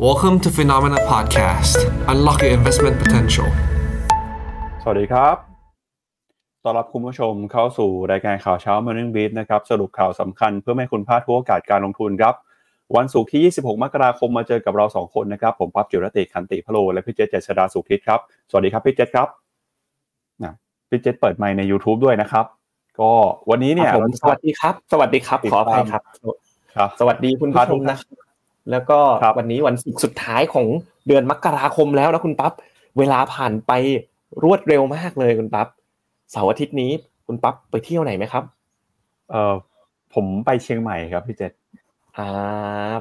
Welcome to Phenomena Podcast. Unlock your investment potential. สวัสดีครับ ต้อนรับคุณผู้ชมเข้าสู่รายการข่าวเช้า Morning Beat นะครับ สรุปข่าวสำคัญเพื่อไม่ให้คุณพลาดทุกโอกาสการลงทุนครับ วันศุกร์ที่ 26 มกราคมมาเจอกับเรา 2 คนนะครับ ผมปั๊บจิรติคันติพะโล และพี่เจษเจษดาสุขทิศครับ สวัสดีครับพี่เจษครับนะพี่เจษเปิดไมค์ใน YouTube ด้วยนะครับ ก็วันนี้เนี่ยครับผมสวัสดีครับ สวัสดีครับติดขออภัยตามครับครับ สวัสดีคุณผู้ชมนะครับ แล้วก็ครับวันนี้วันศุกร์สุดท้ายของเดือนมกราคมแล้วนะคุณปั๊บเวลาผ่านไปรวดเร็วมากเลยคุณปั๊บเสาร์อาทิตย์นี้คุณปั๊บไปเที่ยวไหนไหมครับ เอ่อผมไปเชียงใหม่ครับพี่เจษอ่า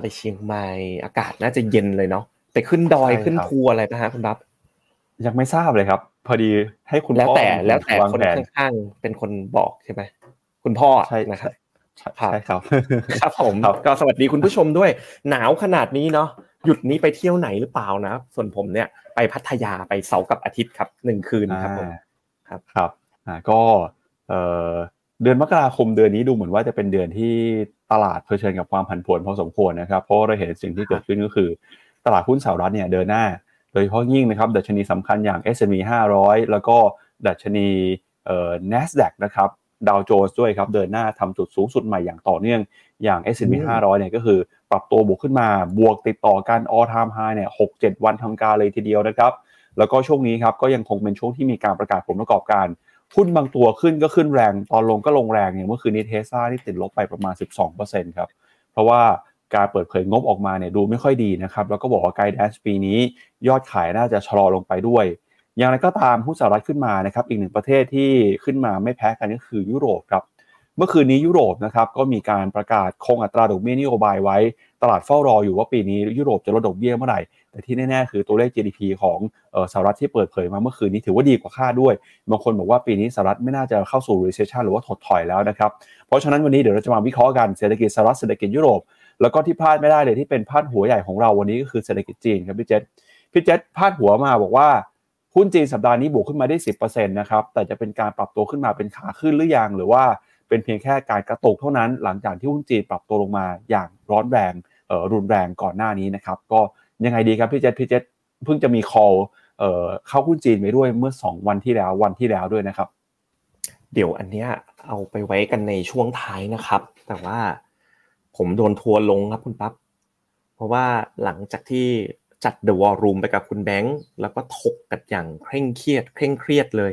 ไปเชียงใหม่ อากาศน่าจะเย็นเลยเนาะไปขึ้นดอยใช่ครับขึ้นภูอะไรนะฮะคุณปั๊บยังไม่ทราบเลยครับ พอดีให้คุณแล้วพ่อแต่แล้วแต่วางคนแผนข้างๆเป็นคนบอกใช่ไหมคุณพ่อใช่นะครับ ใช่ครับใช่ครับ ครับผมครับก็สวัสดีคุณผู้ชมด้วย หนาวขนาดนี้เนาะหยุดนี้ไปเที่ยวไหนหรือเปล่านะ ส่วนผมเนี่ยไปพัทยาไปเสาร์กับอาทิตย์ครับหนึ่งคืนครับผมครับครับอ่าก็เอ่อเดือนมกราคมเดือนนี้ดูเหมือนว่าจะเป็นเดือนที่ตลาดเผชิญกับความผันผวนพอสมควรนะครับ เพราะว่าเราเห็นสิ่งที่เกิดขึ้นก็คือ ตลาดหุ้นสหรัฐเนี่ยเดินหน้า โดยเฉพาะยิ่งนะครับดัชนีสำคัญอย่าง S&P 500 แล้วก็ดัชนีเอ่อ NASDAQ นะครับ ดาวโจนส์ด้วยครับเดินหน้าทำจุดสูงสุดใหม่อย่างต่อเนื่องอย่าง S&P อืม500เนี่ยก็คือปรับตัวบวกขึ้นมาบวกติดต่อกัน all time high เนี่ย6-7วันทำการเลยทีเดียวนะครับ แล้วก็ช่วงนี้ครับก็ยังคงเป็นช่วงที่มีการประกาศผลประกอบการหุ้นบางตัวขึ้นก็ขึ้นแรง ตอนลงก็ลงแรงอย่างเมื่อคืนนี้เทสลาที่ติดลบไปประมาณ 12%ครับ เพราะว่าการเปิดเผยงบออกมาเนี่ยดูไม่ค่อยดีนะครับ แล้วก็บอกว่าไกด์แดนปีนี้ยอดขายน่าจะชะลอลงไปด้วย อย่างไรก็ตามหุ้นสหรัฐขึ้นมานะครับอีกหนึ่งประเทศที่ขึ้นมาไม่แพ้กันก็คือยุโรปครับเมื่อคืนนี้ยุโรปนะครับก็มีการประกาศคงอัตราดอกเบี้ยนโยบายไว้ ตลาดเฝ้ารออยู่ว่าปีนี้ยุโรปจะลดดอกเบี้ยเมื่อไหร่ แต่ที่แน่ๆคือตัวเลข GDP ของออสหรัฐที่เปิดเผยมาเมื่อคืนนี้ถือว่าดีกว่าคาดด้วย บางคนบอกว่าปีนี้สหรัฐไม่น่าจะเข้าสู่ recession หรือว่าถดถอยแล้วนะครับ เพราะฉะนั้นวันนี้เดี๋ยวเราจะมาวิเคราะห์กันเศรษฐกิจสหรัฐเศรษฐกิจยุโรป แล้วก็ที่พลาดไม่ได้เลยที่เป็นพาดหัวใหญ่ของเราวันนี้ก็คือเศรษฐกิจจีนครับพี่เจษพี่เจษพาดหัวมาบอกว่า หุ้นจีนสัปดาห์นี้บวกขึ้นมาได้ 10%นะครับ แต่จะเป็นการปรับตัวขึ้นมาเป็นขาขึ้นหรือยัง หรือว่าเป็นเพียงแค่การกระตุกเท่านั้น หลังจากที่หุ้นจีนปรับตัวลงมาอย่างร้อนแรงเออรุนแรงก่อนหน้านี้นะครับ ก็ยังไงดีครับพี่เจษพี่เจษเพิ่งจะมี call เออเข้าหุ้นจีนไปด้วยเมื่อ 2 วันที่แล้ววันที่แล้วด้วยนะครับ เดี๋ยวอันเนี้ยเอาไปไว้กันในช่วงท้ายนะครับ แต่ว่าผมโดนทัวร์ลงครับคุณปั๊บเพราะว่าหลังจากที่ จัด The War Room ไปกับคุณแบงค์แล้วก็ถกกันอย่างเคร่งเครียด เคร่งเครียดเลย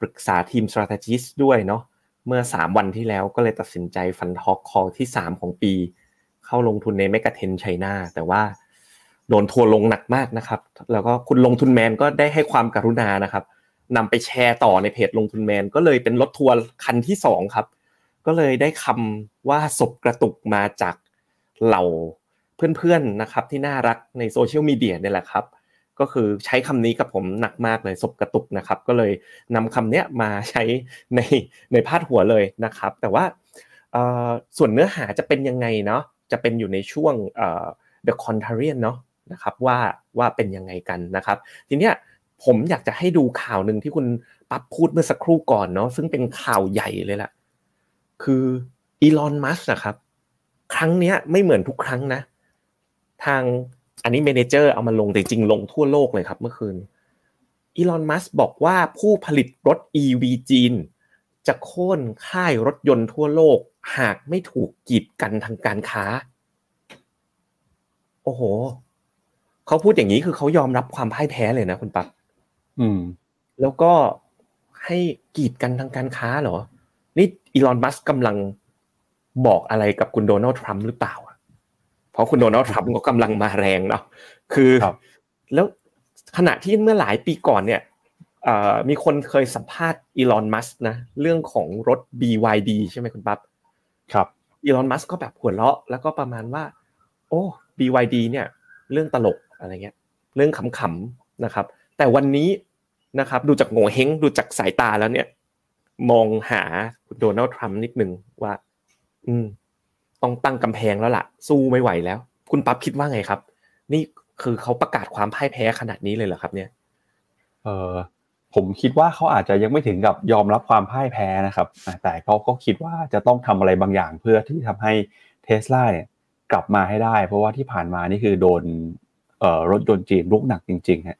ปรึกษาทีม strategist ด้วยเนาะเมื่อ 3 วันที่แล้วก็เลยตัดสินใจ FundTalk Call ที่ 3 ของปี เข้าลงทุนใน m e g a t e n China แต่ว่าโดนทัวร์ลงหนักมากนะครับ แล้วก็คุณลงทุนแมนก็ได้ให้ความกรุณานะครับนำไปแชร์ต่อในเพจลงทุนแมน ก็เลยเป็นรถทัวร์คันที่สองครับก็เลยได้คำว่าศพกระตุกมาจากเหล่า เพื่อนๆนะครับที่น่ารักในโซเชียลมีเดียเนี่ยแหละครับ ก็คือใช้คำนี้กับผมหนักมากเลยศพกระตุกนะครับ ก็เลยนำคำเนี้ยมาใช้ในในพาดหัวเลยนะครับ แต่ว่าส่วนเนื้อหาจะเป็นยังไงเนาะจะเป็นอยู่ในช่วง The Contrarian เนาะนะครับว่าว่าเป็นยังไงกันนะครับ ทีเนี้ยผมอยากจะให้ดูข่าวหนึ่งที่คุณปั๊บพูดเมื่อสักครู่ก่อนเนาะซึ่งเป็นข่าวใหญ่เลยล่ะ คืออีลอนมัสก์นะครับ ครั้งเนี้ยไม่เหมือนทุกครั้งนะ ทางอันนี้ Manager เอามาลงแต่จริงๆลงทั่วโลกเลยครับเมื่อคืนอีลอนมัสก์บอกว่าผู้ผลิตรถ EV จีน จะโค่นค่ายรถยนต์ทั่วโลก หากไม่ถูกกีดกันทางการค้า โอ้โห เขาพูดอย่างนี้คือเขายอมรับความพ่ายแพ้เลยนะคุณปั๊บอืม แล้วก็ให้กีดกันทางการค้าเหรอ นี่อีลอนมัสกำลังบอกอะไรกับคุณโดนัลด์ทรัมป์หรือเปล่าอะ เพราะคุณโดนัลด์ทรัมป์ก็กำลังมาแรงเนาะคือครับแล้วขณะที่เมื่อหลายปีก่อนเนี่ยเอ่อมีคนเคยสัมภาษณ์อีลอนมัสนะเรื่องของรถ BYD ใช่ไหมคุณปั๊บครับอีลอนมัสก็แบบหัวเราะแล้วก็ประมาณว่า โอ้ BYD เนี่ยเรื่องตลกอะไรเงี้ย เรื่องขำๆนะครับ แต่วันนี้นะครับ ดูจากโง่เฮงดูจากสายตาแล้วเนี่ย มองหาโดนัลด์ทรัมป์นิดนึงว่า อืม ต้องตั้งกำแพงแล้วล่ะ สู้ไม่ไหวแล้ว คุณปั๊บคิดว่าไงครับ นี่คือเขาประกาศความพ่ายแพ้ขนาดนี้เลยเหรอครับ เนี่ย เออผมคิดว่าเขาอาจจะยังไม่ถึงกับยอมรับความพ่ายแพ้นะครับ แต่เขาก็คิดว่าจะต้องทำอะไรบางอย่างเพื่อที่ทำให้เทสลาเนี่ยกลับมาให้ได้ เพราะว่าที่ผ่านมานี่คือโดนรถยนต์จีนรุกหนักจริงๆฮะ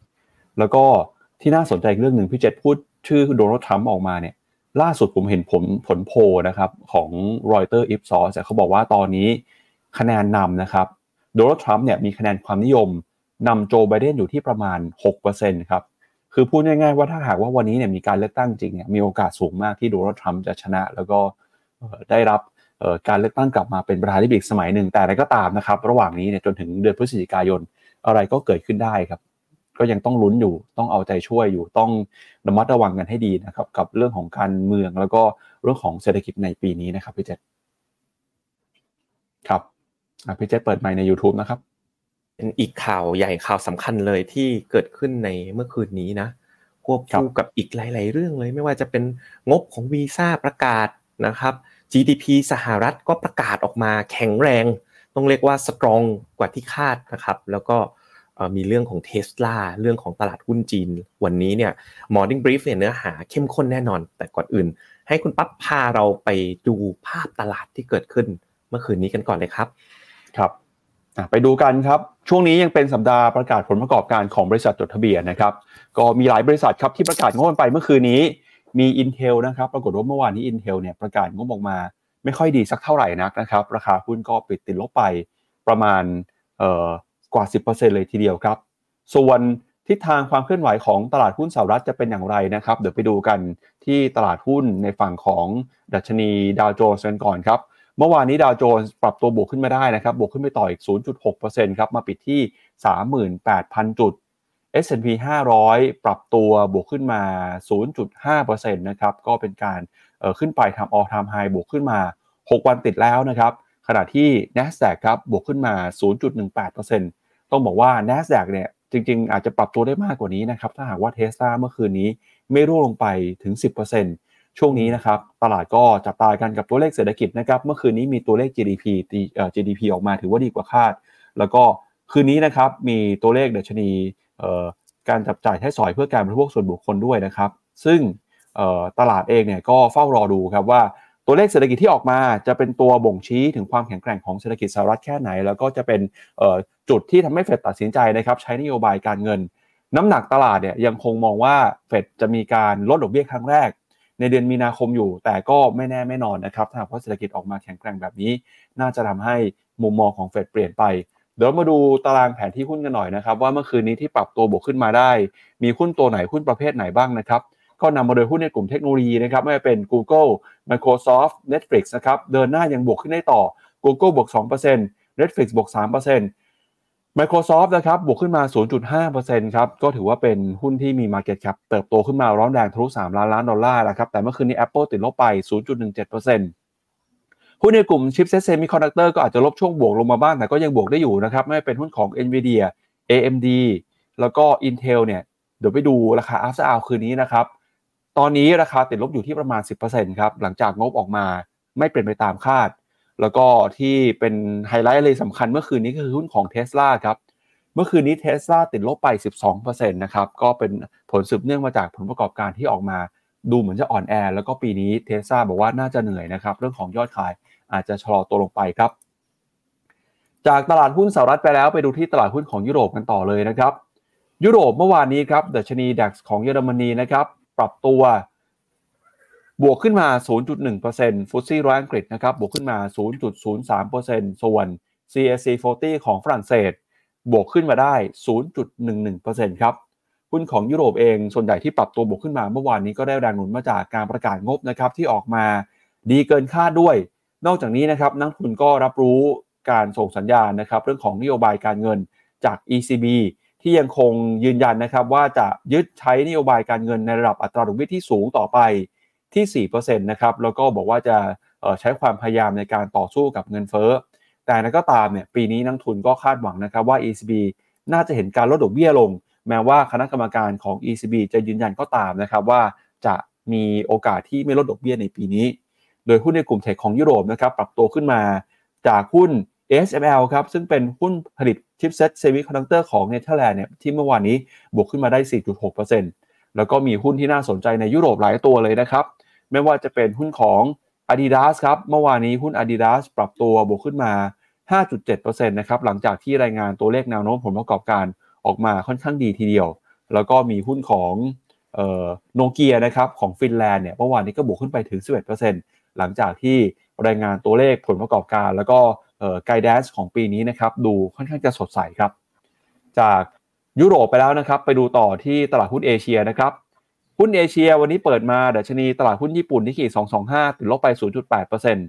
แล้วก็ที่น่าสนใจเรื่องหนึ่งพี่เจษพูดชื่อโดนัลด์ทรัมป์ออกมาเนี่ย ล่าสุดผมเห็นผลผลโพลนะครับของรอยเตอร์ Ipsos เขาบอกว่าตอนนี้คะแนนนำนะครับโดนัลด์ทรัมป์เนี่ยมีคะแนนความนิยมนำโจไบเดนอยู่ที่ประมาณ6%ครับคือพูดง่ายๆว่าถ้าหากว่าวันนี้เนี่ยมีการเลือกตั้งจริงเนี่ยมีโอกาสสูงมากที่โดนัลด์ทรัมป์จะชนะ แล้วก็ได้รับการเลือกตั้งกลับมาเป็นประธานาธิบดีสมัยหนึ่งแต่อะไรก็ตามนะครับ ระหว่างนี้เนี่ยจนถึงเดือนพฤศจิกายนอะไรก็เกิดขึ้นได้ครับ ก็ยังต้องลุ้นอยู่ ต้องเอาใจช่วยอยู่ ต้องระมัดระวังกันให้ดีนะครับ กับเรื่องของการเมืองแล้วก็เรื่องของเศรษฐกิจในปีนี้นะครับพี่เจษครับพี่เจษเปิดไมค์ใน YouTube นะครับเป็นอีกข่าวใหญ่ข่าวสำคัญเลยที่เกิดขึ้นในเมื่อคืนนี้นะควบคู่กับอีกหลาย ๆ เรื่องเลย ไม่ว่าจะเป็นงบของวีซ่าประกาศนะครับ GDP สหรัฐก็ประกาศออกมาแข็งแรง ต้องเรียกว่าสตรองกว่าที่คาดนะครับ แล้วก็ มีเรื่องของเทสลาเรื่องของตลาดหุ้นจีน วันนี้เนี่ย Morning Brief เนี่ยเนื้อหาเข้มข้นแน่นอน แต่ก่อนอื่น ให้คุณปั๊บพาเราไปดูภาพตลาดที่เกิดขึ้นเมื่อคืนนี้กันก่อนเลยครับ ครับไปดูกันครับ ช่วงนี้ยังเป็นสัปดาห์ประกาศผลประกอบการของบริษัทจดทะเบียนนะครับ ก็มีหลายบริษัทครับที่ประกาศงบไปเมื่อคืนนี้ มี Intel นะครับ ปรากฏว่าเมื่อวานนี้ Intel เนี่ยประกาศงบออกมา ไม่ค่อยดีสักเท่าไหร่นักนะครับ ราคาหุ้นก็ปิดติดลบไปประมาณเอ่อ กว่า 10%เลยทีเดียวครับ ส่วนทิศทางความเคลื่อนไหวของตลาดหุ้นสหรัฐจะเป็นอย่างไรนะครับ เดี๋ยวไปดูกันที่ตลาดหุ้นในฝั่งของดัชนีดาวโจนส์กันก่อนครับ เมื่อวานนี้ดาวโจนส์ปรับตัวบวกขึ้นมาได้นะครับ บวกขึ้นไปต่ออีก 0.6%ครับ มาปิดที่ 38,000 จุด S&P 500 ปรับตัวบวกขึ้นมา 0.5%นะครับ ก็เป็นการขึ้นไปทำ all time high บวกขึ้นมา 6 วันติดแล้วนะครับ ขณะที่ NASDAQ ครับ บวกขึ้นมา 0.18% ต้องบอกว่า NASDAQ เนี่ยจริงๆ อาจจะปรับตัวได้มากกว่านี้นะครับ ถ้าหากว่าเทสลาเมื่อคืนนี้ไม่ร่วงลงไปถึง 10%ช่วงนี้นะครับ ตลาดก็จับตากันกับตัวเลขเศรษฐกิจนะครับ เมื่อคืนนี้มีตัวเลข GDP GDP ออกมาถือว่าดีกว่าคาด แล้วก็คืนนี้นะครับมีตัวเลขเดชนีการจับจ่ายใช้สอยเพื่อการบริโภคส่วนบุคคลด้วยนะครับ ซึ่งตลาดเองเนี่ยก็เฝ้ารอดูครับว่า ตัวเลขเศรษฐกิจที่ออกมาจะเป็นตัวบ่งชี้ถึงความแข็งแกร่งของเศรษฐกิจสหรัฐแค่ไหน แล้วก็จะเป็นจุดที่ทำให้เฟดตัดสินใจนะครับใช้นโยบายการเงิน น้ำหนักตลาดเนี่ยยังคงมองว่าเฟดจะมีการลดดอกเบี้ยครั้งแรก ในเดือนมีนาคมอยู่ แต่ก็ไม่แน่ไม่นอนนะครับถ้าหากว่าเศรษฐกิจออกมาแข็งแกร่งแบบนี้ น่าจะทำให้มุมมองของเฟดเปลี่ยนไปเดี๋ยวมาดูตารางแผนที่หุ้นกันหน่อยนะครับว่าเมื่อคืนนี้ที่ปรับตัวบวกขึ้นมาได้ มีหุ้นตัวไหนหุ้นประเภทไหนบ้างนะครับ ก็นำมาโดยหุ้นในกลุ่มเทคโนโลยีนะครับไม่ว่าเป็น Google Microsoft Netflix นะครับเดินหน้ายังบวกขึ้นได้ต่อ Google บวก 2% Netflix บวก 3% Microsoft นะครับบวกขึ้นมา 0.5%ครับก็ถือว่าเป็นหุ้นที่มี Market Cap เติบโตขึ้นมาร้อนแรงทะลุ3ล้านล้านดอลลาร์แล้วครับแต่เมื่อคืนนี้ Apple ติดลบไป 0.17%หุ้นในกลุ่ม Chipset Semiconductor ก็อาจจะลบช่วงบวกลงมาบ้าง แต่ก็ยังบวกได้อยู่นะครับ ไม่เป็นหุ้นของ Nvidia AMD แล้วก็ Intel เนี่ย เดี๋ยวไปดูราคา after hour คืนนี้นะครับ ตอนนี้ราคาติดลบอยู่ที่ประมาณ 10%ครับ หลังจากงบออกมาไม่เป็นไปตามคาด แล้วก็ที่เป็นไฮไลท์เลยสำคัญเมื่อคืนนี้ก็คือหุ้นของเท s l a ครับเมื่อคืนนี้เท สลา ติดลบไป 12%นะครับก็เป็นผลสืบเนื่องมาจากผลประกอบการที่ออกมาดูเหมือนจะอ่อนแอ แล้วก็ปีนี้เทสลาบอกว่าน่าจะเหนื่อยนะครับเรื่องของยอดขายอาจจะชะลอตัวลงไปครับ จากตลาดหุ้นสหรัฐไปแล้วไปดูที่ตลาดหุ้นของยุโรปกันต่อเลยนะครับยุโรปเมื่อวานนี้ครับดัชนี DAX ของเยอรมนีนะครับ ปรับตัว บวกขึ้นมา 0.1%ฟุตซี่ร้อยอังกฤษนะครับบวกขึ้นมา 0.03%ส่วน CAC 40 ของฝรั่งเศส บวกขึ้นมาได้ 0.11%ครับหุ้นของยุโรปเองส่วนใหญ่ที่ปรับตัวบวกขึ้นมาเมื่อวานนี้ก็ได้แรงหนุนมาจากการประกาศงบนะครับที่ออกมาดีเกินคาดด้วย นอกจากนี้นะครับนักทุนก็รับรู้การส่งสัญญาณนะครับเรื่องของนโยบายการเงินจาก ECB ที่ยังคงยืนยันนะครับว่าจะยึดใช้นโยบายการเงินในระดับอัตราดอกเบี้ยที่สูงต่อไปที่4%นะครับแล้วก็บอกว่าจะใช้ความพยายามในการต่อสู้กับเงินเฟ้อ แต่นั้นก็ตามเนี่ยปีนี้นักทุนก็คาดหวังนะครับว่า ECB น่าจะเห็นการลดดอกเบี้ยลง แม้ว่าคณะกรรมการของ ECB จะยืนยันก็ตามนะครับว่าจะมีโอกาสที่ไม่ลดดอกเบี้ยในปีนี้ โดยหุ้นในกลุ่มเทคของยุโรปนะครับปรับตัวขึ้นมาจากหุ้น ASML ครับซึ่งเป็นหุ้นผลิต ชิปเซ็ตเซมิคอนดักเตอร์ของเนเธอร์แลนด์เนี่ยที่เมื่อวานนี้บวกขึ้นมาได้ 4.6%แล้วก็มีหุ้นที่น่าสนใจในยุโรปหลายตัวเลยนะครับ ไม่ว่าจะเป็นหุ้นของ Adidas ครับเมื่อวานนี้หุ้น Adidas ปรับตัวบวกขึ้นมา 5.7%นะครับหลังจากที่รายงานตัวเลขแนวโน้มผลประกอบการออกมาค่อนข้างดีทีเดียว แล้วก็มีหุ้นของโนเกียนะครับของฟินแลนด์เนี่ยเมื่อวานนี้ก็บวกขึ้นไปถึง 11%หลังจากที่ รายงานตัวเลขผลประกอบการ แล้วก็ไกด์แดนซ์ของปีนี้นะครับดูค่อนข้างจะสดใสครับ จากยุโรปไปแล้วนะครับ ไปดูต่อที่ตลาดหุ้นเอเชียนะครับหุ้นเอเชียวันนี้เปิดมาดัชนีตลาดหุ้นญี่ปุ่นที่ขีด225 ติดลบไป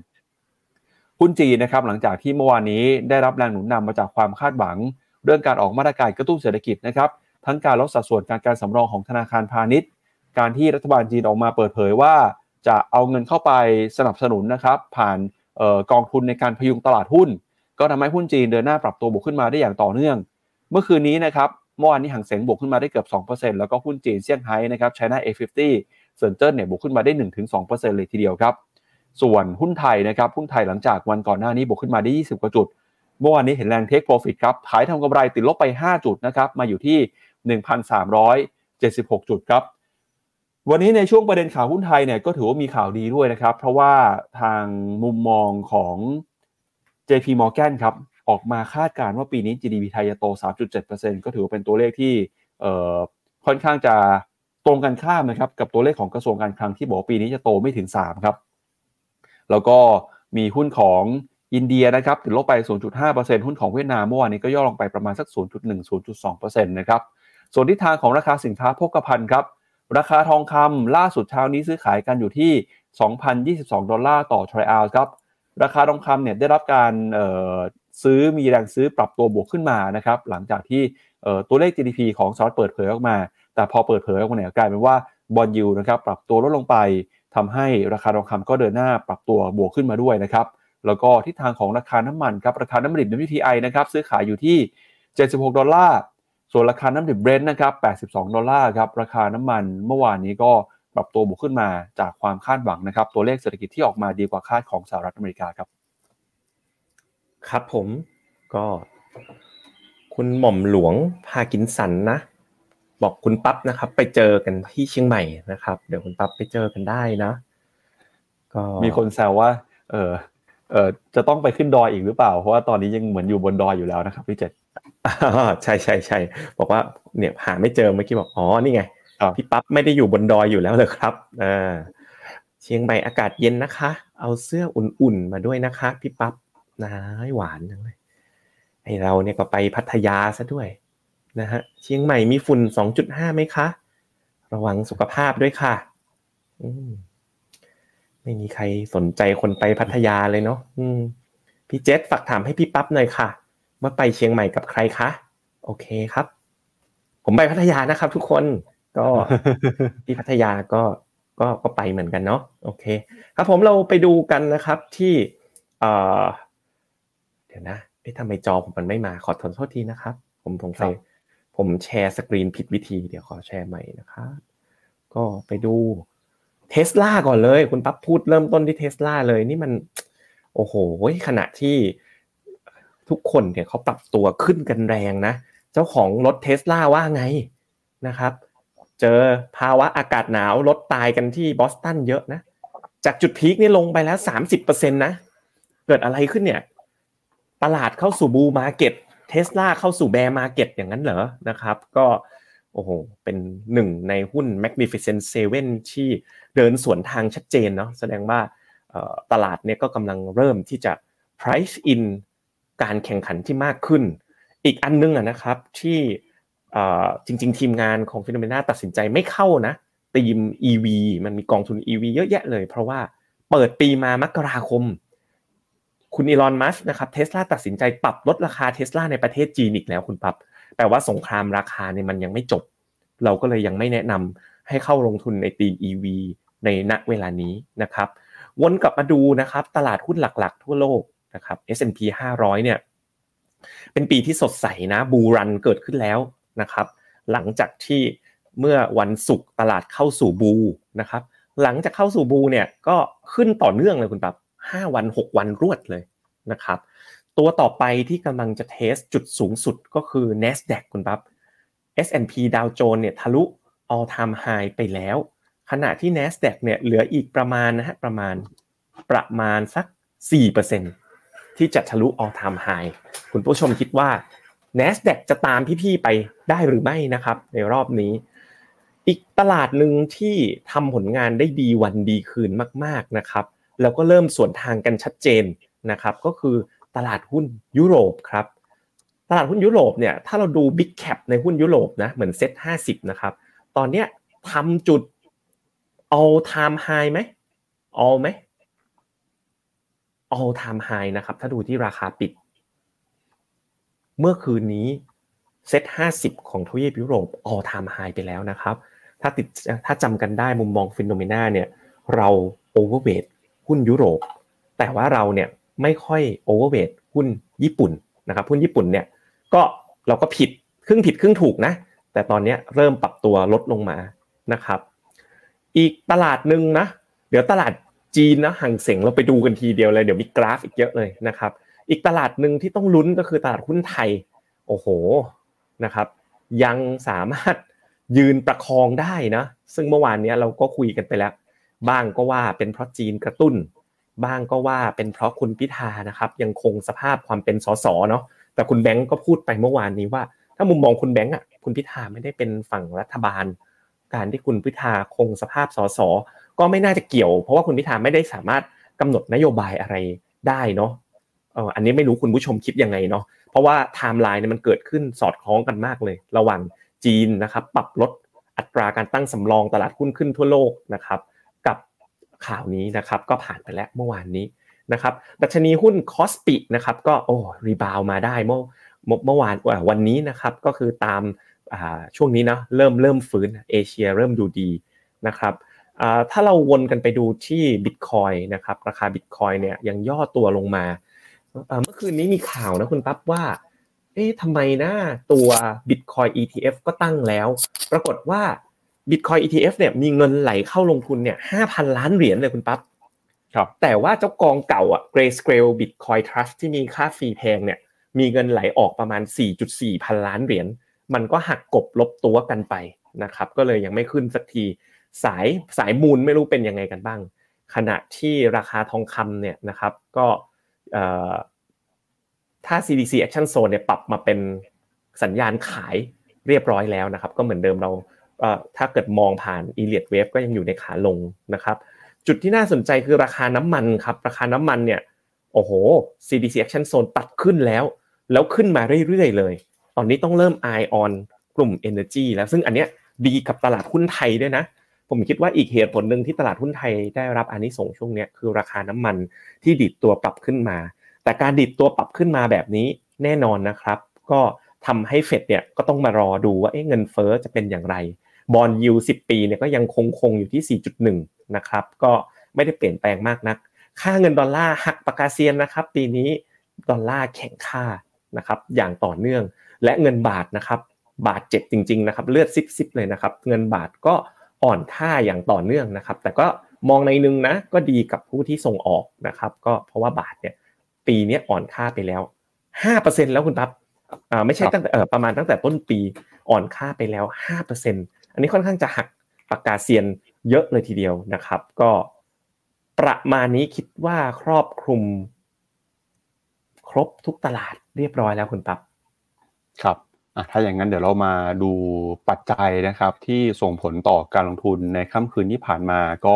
0.8%หุ้นจีนนะครับหลังจากที่เมื่อวานนี้ได้รับแรงหนุนนำมาจากความคาดหวัง เรื่องการออกมาตรการกระตุ้นเศรษฐกิจนะครับทั้งการลดสัดส่วนการการสำรองของธนาคารพาณิชย์ การที่รัฐบาลจีนออกมาเปิดเผยว่า จะเอาเงินเข้าไปสนับสนุนนะครับผ่านออกกองทุนในการพยุงตลาดหุ้น ก็ทำให้หุ้นจีนเดินหน้าปรับตัวบวกขึ้นมาได้อย่างต่อเนื่อง เมื่อคืนนี้นะครับเมื่อวานนี้ฮั่งเส็งบวกขึ้นมาได้เกือบ 2%แล้วก็หุ้นจีนเซี่ยงไฮ้นะครับไชน่า A50 เซินเจิ้นเนี่ยบวกขึ้นมาได้ 1-2%เลยทีเดียวครับ ส่วนหุ้นไทยนะครับหุ้นไทยหลังจากวันก่อนหน้านี้บวกขึ้นมาได้ 20 กว่าจุด เมื่อวานนี้เห็นแรง take profit ครับขายทำกำไรติดลบไป 5 จุดนะครับมาอยู่ที่ 1,376 จุดครับ วันนี้ในช่วงประเด็นข่าวหุ้นไทยเนี่ยก็ถือว่ามีข่าวดีด้วยนะครับ เพราะว่าทางมุมมองของ JP Morgan ครับออกมาคาดการณ์ว่าปีนี้ GDP ไทยจะโต 3.7%ก็ถือว่าเป็นตัวเลขที่ค่อนข้างจะตรงกันข้ามนะครับกับตัวเลขของกระทรวงการคลังที่บอกปีนี้จะโตไม่ถึง 3 ครับ แล้วก็มีหุ้นของอินเดียนะครับติดลบไป 0.5%หุ้นของเวียดนามเมื่อวานนี้ก็ย่อลงไปประมาณสัก 0.1-0.2%นะครับส่วนทิศทางของราคาสินค้าโภคภัณฑ์ครับ ราคาทองคำล่าสุดเช้านี้ซื้อขายกันอยู่ที่ 2,022 ดอลลาร์ต่อทริอัลครับ ราคาทองคำเนี่ยได้รับการซื้อมีแรงซื้อปรับตัวบวกขึ้นมานะครับหลังจากที่ตัวเลข GDP ของสหรัฐเปิดเผยออกมา แต่พอเปิดเผยออกมาเนี่ยกลายเป็นว่าบอลยูนะครับปรับตัวลดลงไปทำให้ราคาทองคำก็เดินหน้าปรับตัวบวกขึ้นมาด้วยนะครับแล้วก็ทิศทางของราคาน้ำมันครับราคาน้ำมันดิบ WTI นะครับซื้อขายอยู่ที่ 76 ดอลลาร์ ส่วนราคาน้ำมันดิบเบรนท์นะครับ 82 ดอลลาร์ครับ ราคาน้ำมันเมื่อวานนี้ก็ปรับตัวบวกขึ้นมาจากความคาดหวังนะครับ ตัวเลขเศรษฐกิจที่ออกมาดีกว่าคาดของสหรัฐอเมริกาครับ ครับผมก็ คุณหม่อมหลวงพากินสันนะ บอกคุณปั๊บนะครับ ไปเจอกันที่เชียงใหม่นะครับ เดี๋ยวคุณปั๊บไปเจอกันได้นะ ก็มีคนแซวว่า เออเออจะต้องไปขึ้นดอยอีกหรือเปล่า เพราะว่าตอนนี้ยังเหมือนอยู่บนดอยอยู่แล้วนะครับพี่เจษ ใช่ใช่ใช่บอกว่าเนี่ยหาไม่เจอเมื่อกี้บอกอ๋อนี่ไงพี่ปั๊บไม่ได้อยู่บนดอยอยู่แล้วเลยครับอ่าเชียงใหม่อากาศเย็นนะคะ เอาเสื้ออุ่นๆมาด้วยนะคะ พี่ปั๊บน้ายหวานจังเลยไอเราเนี่ยก็ไปพัทยาซะด้วยนะฮะเชียงใหม่มีฝุ่น 2.5ไหมคะ ระวังสุขภาพด้วยค่ะอืมไม่มีใครสนใจคนไปพัทยาเลยเนาะอืมพี่เจษฝากถามให้พี่ปั๊บหน่อยค่ะ ว่าไปเชียงใหม่กับใครคะ โอเคครับ ผมไปพัทยานะครับ ทุกคน ก็ที่พัทยาก็ก็ก็ไปเหมือนกันเนาะโอเค ครับผมเราไปดูกันนะครับที่เอ่อเดี๋ยวนะเอ๊ะทำไมจอผมมันไม่มาขอโทษทีนะครับ ผมสงสัยผมแชร์สกรีนผิดวิธีเดี๋ยวขอแชร์ใหม่นะครับก็ไปดูเทสลาก่อนเลย คุณปั๊บพูดเริ่มต้นที่เทสลาเลย นี่มัน โอ้โหขณะที่ ทุกคนเนี่ยเขาปรับตัวขึ้นกันแรงนะ เจ้าของรถเทสลาว่าไงนะครับ เจอภาวะอากาศหนาวรถตายกันที่บอสตันเยอะนะ จากจุด peak นี่ลงไปแล้วสามสิบเปอร์เซ็นต์นะ เกิดอะไรขึ้นเนี่ย ตลาดเข้าสู่ bull market เทสลาเข้าสู่ bear market อย่างนั้นเหรอนะครับ ก็โอ้โห เป็นหนึ่งในหุ้น Magnificent Seven ที่เดินสวนทางชัดเจนเนาะแสดงว่าตลาดเนี่ยก็กำลังเริ่มที่จะ price in การแข่งขันที่มากขึ้น อีกอันนึงนะครับที่จริง ๆ ทีมงานของ FINNOMENA ตัดสินใจไม่เข้านะธีม EV มันมีกองทุน EV เยอะแยะเลย เพราะว่าเปิดปีมามกราคม คุณอีลอนมัสก์นะครับเทสลาตัดสินใจปรับลดราคาเทสลาในประเทศจีนอีกแล้วคุณปั๊บแปลว่าสงครามราคาเนี่ยมันยังไม่จบ เราก็เลยยังไม่แนะนำให้เข้าลงทุนในตีม EV ในณเวลานี้นะครับ วนกลับมาดูนะครับ ตลาดหุ้นหลัก ๆ ทั่วโลก นะครับ S&P 500 เนี่ยเป็นปีที่สดใสนะบูรันเกิดขึ้นแล้วนะครับ หลังจากที่เมื่อวันศุกร์ตลาดเข้าสู่บูนะครับ หลังจากเข้าสู่บูเนี่ยก็ขึ้นต่อเนื่องเลยคุณปั๊บห้าวันหกวันรวดเลยนะครับ ตัวต่อไปที่กำลังจะเทสจุดสูงสุดก็คือ NASDAQ คุณปั๊บ S&P Dow Jones เนี่ยทะลุ all time high ไปแล้ว ขณะที่ NASDAQ เนี่ยเหลืออีกประมาณนะฮะประมาณประมาณสัก4%ท ที่จะทะลุ all time high คุณผู้ชมคิดว่า NASDAQ จะตามพี่ๆไปได้หรือไม่นะครับ ในรอบนี้ อีกตลาดหนึ่งที่ทำผลงานได้ดีวันดีคืนมากๆนะครับ แล้วก็เริ่มสวนทางกันชัดเจนนะครับ ก็คือตลาดหุ้นยุโรปครับ ตลาดหุ้นยุโรปเนี่ยถ้าเราดู Big Cap ในหุ้นยุโรปนะเหมือนเซ็ตห้าสิบนะครับ ตอนเนี้ยทำจุด all time high ไหม all ไหม all time high นะครับ ถ้าดูที่ราคาปิด เมื่อคืนนี้เซ็ตห้าสิบของทวีปยุโรป all time high ไปแล้วนะครับ ถ้าติดถ้าจำกันได้มุมมองฟิโนเมนาเนี่ย เรา overweight หุ้นยุโรป แต่ว่าเราเนี่ยไม่ค่อย overweight หุ้นญี่ปุ่นนะครับ หุ้นญี่ปุ่นเนี่ย ก็เราก็ผิดครึ่งผิดครึ่งถูกนะ แต่ตอนนี้เริ่มปรับตัวลดลงมานะครับ อีกตลาดหนึ่งนะ เดี๋ยวตลาด จีนนะห่างเสงเราไปดูกันทีเดียวเลยเดี๋ยวมีกราฟอีกเยอะเลยนะครับ อีกตลาดหนึ่งที่ต้องลุ้นก็คือตลาดหุ้นไทย โอ้โหนะครับ ยังสามารถยืนประคองได้นะ ซึ่งเมื่อวานนี้เราก็คุยกันไปแล้ว บ้างก็ว่าเป็นเพราะจีนกระตุ้น บ้างก็ว่าเป็นเพราะคุณพิธานะครับ ยังคงสภาพความเป็นสสเนาะแต่คุณแบงก์ก็พูดไปเมื่อวานนี้ว่า ถ้ามุมมองคุณแบงก์อะคุณพิธาไม่ได้เป็นฝั่งรัฐบาล การที่คุณพิธาคงสภาพสส ก็ไม่น่าจะเกี่ยว เพราะว่าคุณพิธาไม่ได้สามารถกำหนดนโยบายอะไรได้เนาะเอออันนี้ไม่รู้คุณผู้ชมคิดยังไงเนาะเพราะว่าไทม์ไลน์เนี่ยมันเกิดขึ้นสอดคล้องกันมากเลย ระหว่างจีนนะครับ ปรับลดอัตราการตั้งสำรองตลาดหุ้นขึ้นทั่วโลกนะครับ กับข่าวนี้นะครับ ก็ผ่านไปแล้วเมื่อวานนี้นะครับดัชนีหุ้นคอสปินะครับ ก็โอ้ rebound มาได้เมื่อเมื่อวานวันนี้นะครับ ก็คือตามช่วงนี้นะเริ่มเริ่มฟื้นเอเชียเริ่มดูดีนะครับ ถ้าเราวนกันไปดูที่บิตคอยนะครับราคาบิตคอยเนี่ยยังย่อตัวลงมาเมื่อคืนนี้มีข่าวนะคุณปั๊บว่า เอ๊ะทำไมนะตัว Bitcoin ETF ก็ตั้งแล้ว ปรากฏว่า Bitcoin ETF เนี่ยมีเงินไหลเข้าลงทุนเนี่ยห้าพันล้านเหรียญเลยคุณปั๊บครับแต่ว่าเจ้ากองเก่าอะ Grayscale Bitcoin Trust ที่มีค่าฟรีแพงเนี่ยมีเงินไหลออกประมาณ 4.4 พันล้านเหรียญมันก็หักกบลบตัวกันไปนะครับก็เลยยังไม่ขึ้นสักที สายสายมูลไม่รู้เป็นยังไงกันบ้าง ขณะที่ราคาทองคำเนี่ยนะครับก็ถ้า CDC Action Zone เนี่ยปรับมาเป็นสัญญาณขายเรียบร้อยแล้วนะครับ ก็เหมือนเดิมเราถ้าเกิดมองผ่าน e l i o t Wave ก็ยังอยู่ในขาลงนะครับจุดที่น่าสนใจคือราคาน้ำมันครับราคาน้ำมันเนี่ยโอ้โห CDC Action Zone ตัดขึ้นแล้ว แล้วขึ้นมาเรื่อยๆเลย ตอนนี้ต้องเริ่ม Eye on กลุ่ม Energy แล้วซึ่งอันเนี้ยดีกับตลาดหุ้นไทยด้วยนะ ผมคิดว่าอีกเหตุผลหนึ่งที่ตลาดหุ้นไทยได้รับอานิสงส์ช่วงนี้คือราคาน้ำมันที่ดิดตัวปรับขึ้นมา แต่การดิดตัวปรับขึ้นมาแบบนี้แน่นอนนะครับ ก็ทำให้เฟดเนี่ยก็ต้องมารอดูว่าเงินเฟอ้อจะเป็นอย่างไรบอลยูสิบปีเนี่ยก็ยังคงคงอยู่ที่ 4.1 นะครับ ก็ไม่ได้เปลี่ยนแปลงมากนัก ค่าเงินดอลลาร์หักปากกาเซียนนะครับ ปีนี้ดอลลาร์แข็งค่านะครับอย่างต่อเนื่องและเงินบาทนะครับ บาทเจ็บจริง ๆ นะครับ เลือดซิบๆเลยนะครับ เงินบาทก็ อ่อนค่าอย่างต่อเนื่องนะครับ แต่ก็มองในนึงนะก็ดีกับผู้ที่ส่งออกนะครับ ก็เพราะว่าบาทเนี่ยปีนี้อ่อนค่าไปแล้ว5%แล้วคุณทับอ่าไม่ใช่ตั้งแต่ประมาณตั้งแต่ต้นปีอ่อนค่าไปแล้ว5%อันนี้ค่อนข้างจะหักปากกาเซียนเยอะเลยทีเดียวนะครับ ก็ประมาณนี้คิดว่าครอบคลุม ครบทุกตลาดเรียบร้อยแล้วคุณตับครับ ถ้าอย่างนั้นเดี๋ยวเรามาดูปัจจัยนะครับ ที่ส่งผลต่อการลงทุนในค่ำคืนที่ผ่านมาก็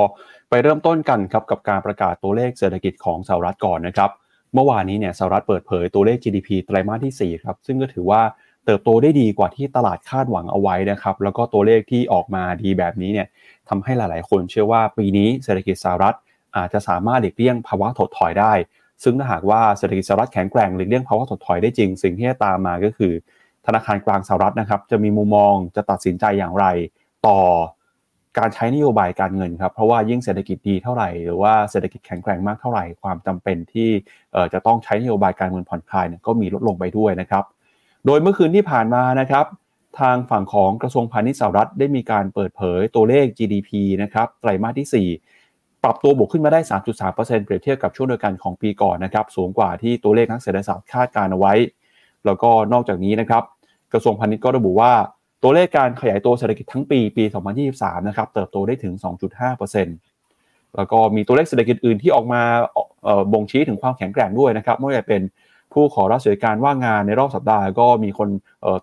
ไปเริ่มต้นกันครับกับการประกาศตัวเลขเศรษฐกิจของสหรัฐก่อนนะครับ เมื่อวานนี้เนี่ยสหรัฐเปิดเผยตัวเลข GDP ไตรมาสที่4ครับซึ่งก็ถือว่าเติบโตได้ดีกว่าที่ตลาดคาดหวังเอาไว้นะครับ แล้วก็ตัวเลขที่ออกมาดีแบบนี้เนี่ยทำให้หลาย ๆ คนเชื่อว่าปีนี้เศรษฐกิจสหรัฐอาจจะสามารถหลีกเลี่ยงภาวะถดถอยได้ ซึ่งถ้าหากว่าเศรษฐกิจสหรัฐแข็งแกร่งหลีกเลี่ยงภาวะถดถอยได้จริง สิ่งที่จะตามมาก็คือ ธนาคารกลางสหรัฐนะครับ จะมีมุมมองจะตัดสินใจอย่างไร ต่อการใช้นโยบายการเงินครับ เพราะว่ายิ่งเศรษฐกิจดีเท่าไหร่ หรือว่าเศรษฐกิจแข็งแกร่งมากเท่าไหร่ ความจำเป็นที่จะต้องใช้นโยบายการเงินผ่อนคลายเนี่ยก็มีลดลงไปด้วยนะครับ โดยเมื่อคืนที่ผ่านมานะครับ ทางฝั่งของกระทรวงพาณิชย์สหรัฐได้มีการเปิดเผยตัวเลข GDP นะครับ ไตรมาสที่ 4 ปรับตัวบวกขึ้นมาได้ 3.3%เปรียบเทียบกับช่วงเดียวกันของปีก่อนนะครับ สูงกว่าที่ตัวเลขนักเศรษฐศาสตร์คาดการเอาไว้ แล้วก็นอกจากนี้นะครับกระทรวงพาณิชย์ก็ระบุว่า ตัวเลขการขยายตัวเศรษฐกิจทั้งปีปี 2023 นะครับเติบโตได้ถึง 2.5%แล้วก็มีตัวเลขเศรษฐกิจอื่นที่ออกมาบ่งชี้ถึงความแข็งแกร่งด้วยนะครับไม่ว่าจะเป็นผู้ขอรับสวัสดิการว่างงานในรอบสัปดาห์ก็มีคน